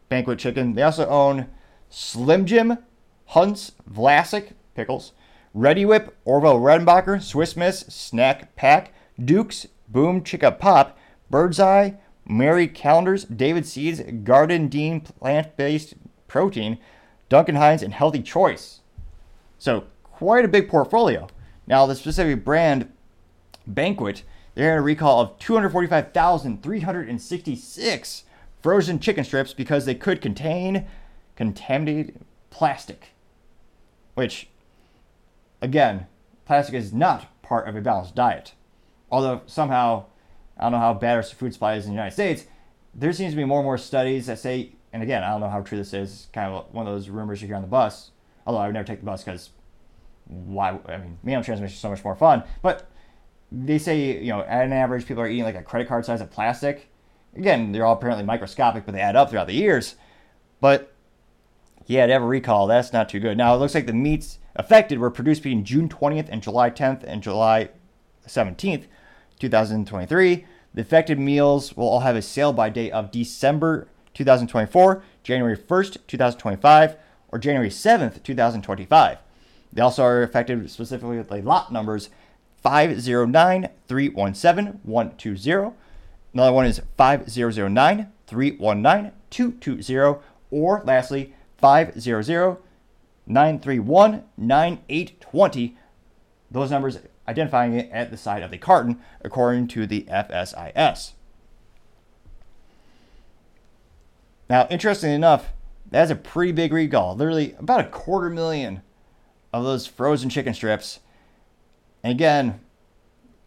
Banquet Chicken. They also own Slim Jim, Hunt's, Vlasic, Pickles, Reddi-wip, Orville Redenbacher, Swiss Miss, Snack Pack, Duke's, Boom Chicka Pop, Birdseye, Marie Callender's, David Seeds, Gardein Plant Based Protein, Duncan Hines, and Healthy Choice. So, quite a big portfolio. Now, the specific brand, Banquet, they're in a recall of 245,366 frozen chicken strips because they could contain contaminated plastic. Which, again, plastic is not part of a balanced diet. Although somehow, I don't know how bad our food supply is in the United States, there seems to be more and more studies that say, and again, I don't know how true this is, kind of one of those rumors you hear on the bus. Although I would never take the bus because why? I mean, meal transmission is so much more fun. But they say, you know, at an average, people are eating like a credit card size of plastic. Again, they're all apparently microscopic, but they add up throughout the years. But yeah, to have a recall, that's not too good. Now, it looks like the meats affected were produced between June 20th and July 10th and July 17th, 2023. The affected meals will all have a sale by date of December 2024, January 1st, 2025, or January 7th, 2025. They also are affected specifically with the lot numbers 509 317 120. Another one is 5009 319 220. Or lastly, 500 931 9820. Those numbers identifying it at the side of the carton according to the FSIS. Now, interestingly enough, that's a pretty big recall. Literally about a quarter million of those frozen chicken strips. And again,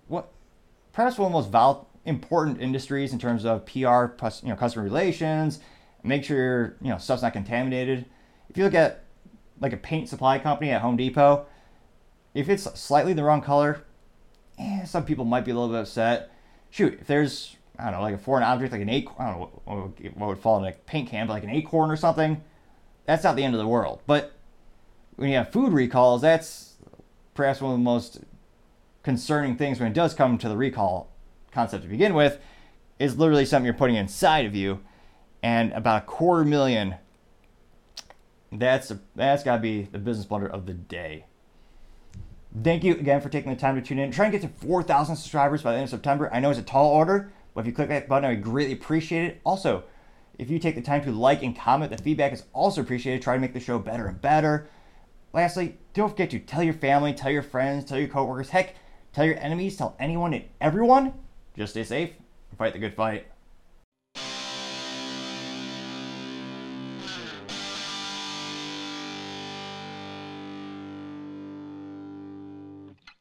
what perhaps one of the most val- important industries in terms of PR, plus, you know, customer relations, make sure your you know stuff's not contaminated. If you look at like a paint supply company at Home Depot, if it's slightly the wrong color, eh, some people might be a little bit upset. Shoot, if there's I don't know, like a foreign object, like an acorn, I don't know what, what would fall in a paint can, but like an acorn or something, that's not the end of the world. But when you have food recalls, that's perhaps one of the most concerning things when it does come to the recall concept to begin with, is literally something you're putting inside of you, and about a quarter million. That's that's got to be the business blunder of the day. Thank you again for taking the time to tune in. Try and get to 4,000 subscribers by the end of September. I know it's a tall order, but if you click that button, I would greatly appreciate it. Also, if you take the time to like and comment, the feedback is also appreciated. Try to make the show better and better. Lastly, don't forget to tell your family, tell your friends, tell your coworkers, heck, tell your enemies, tell anyone and everyone. Just stay safe and fight the good fight.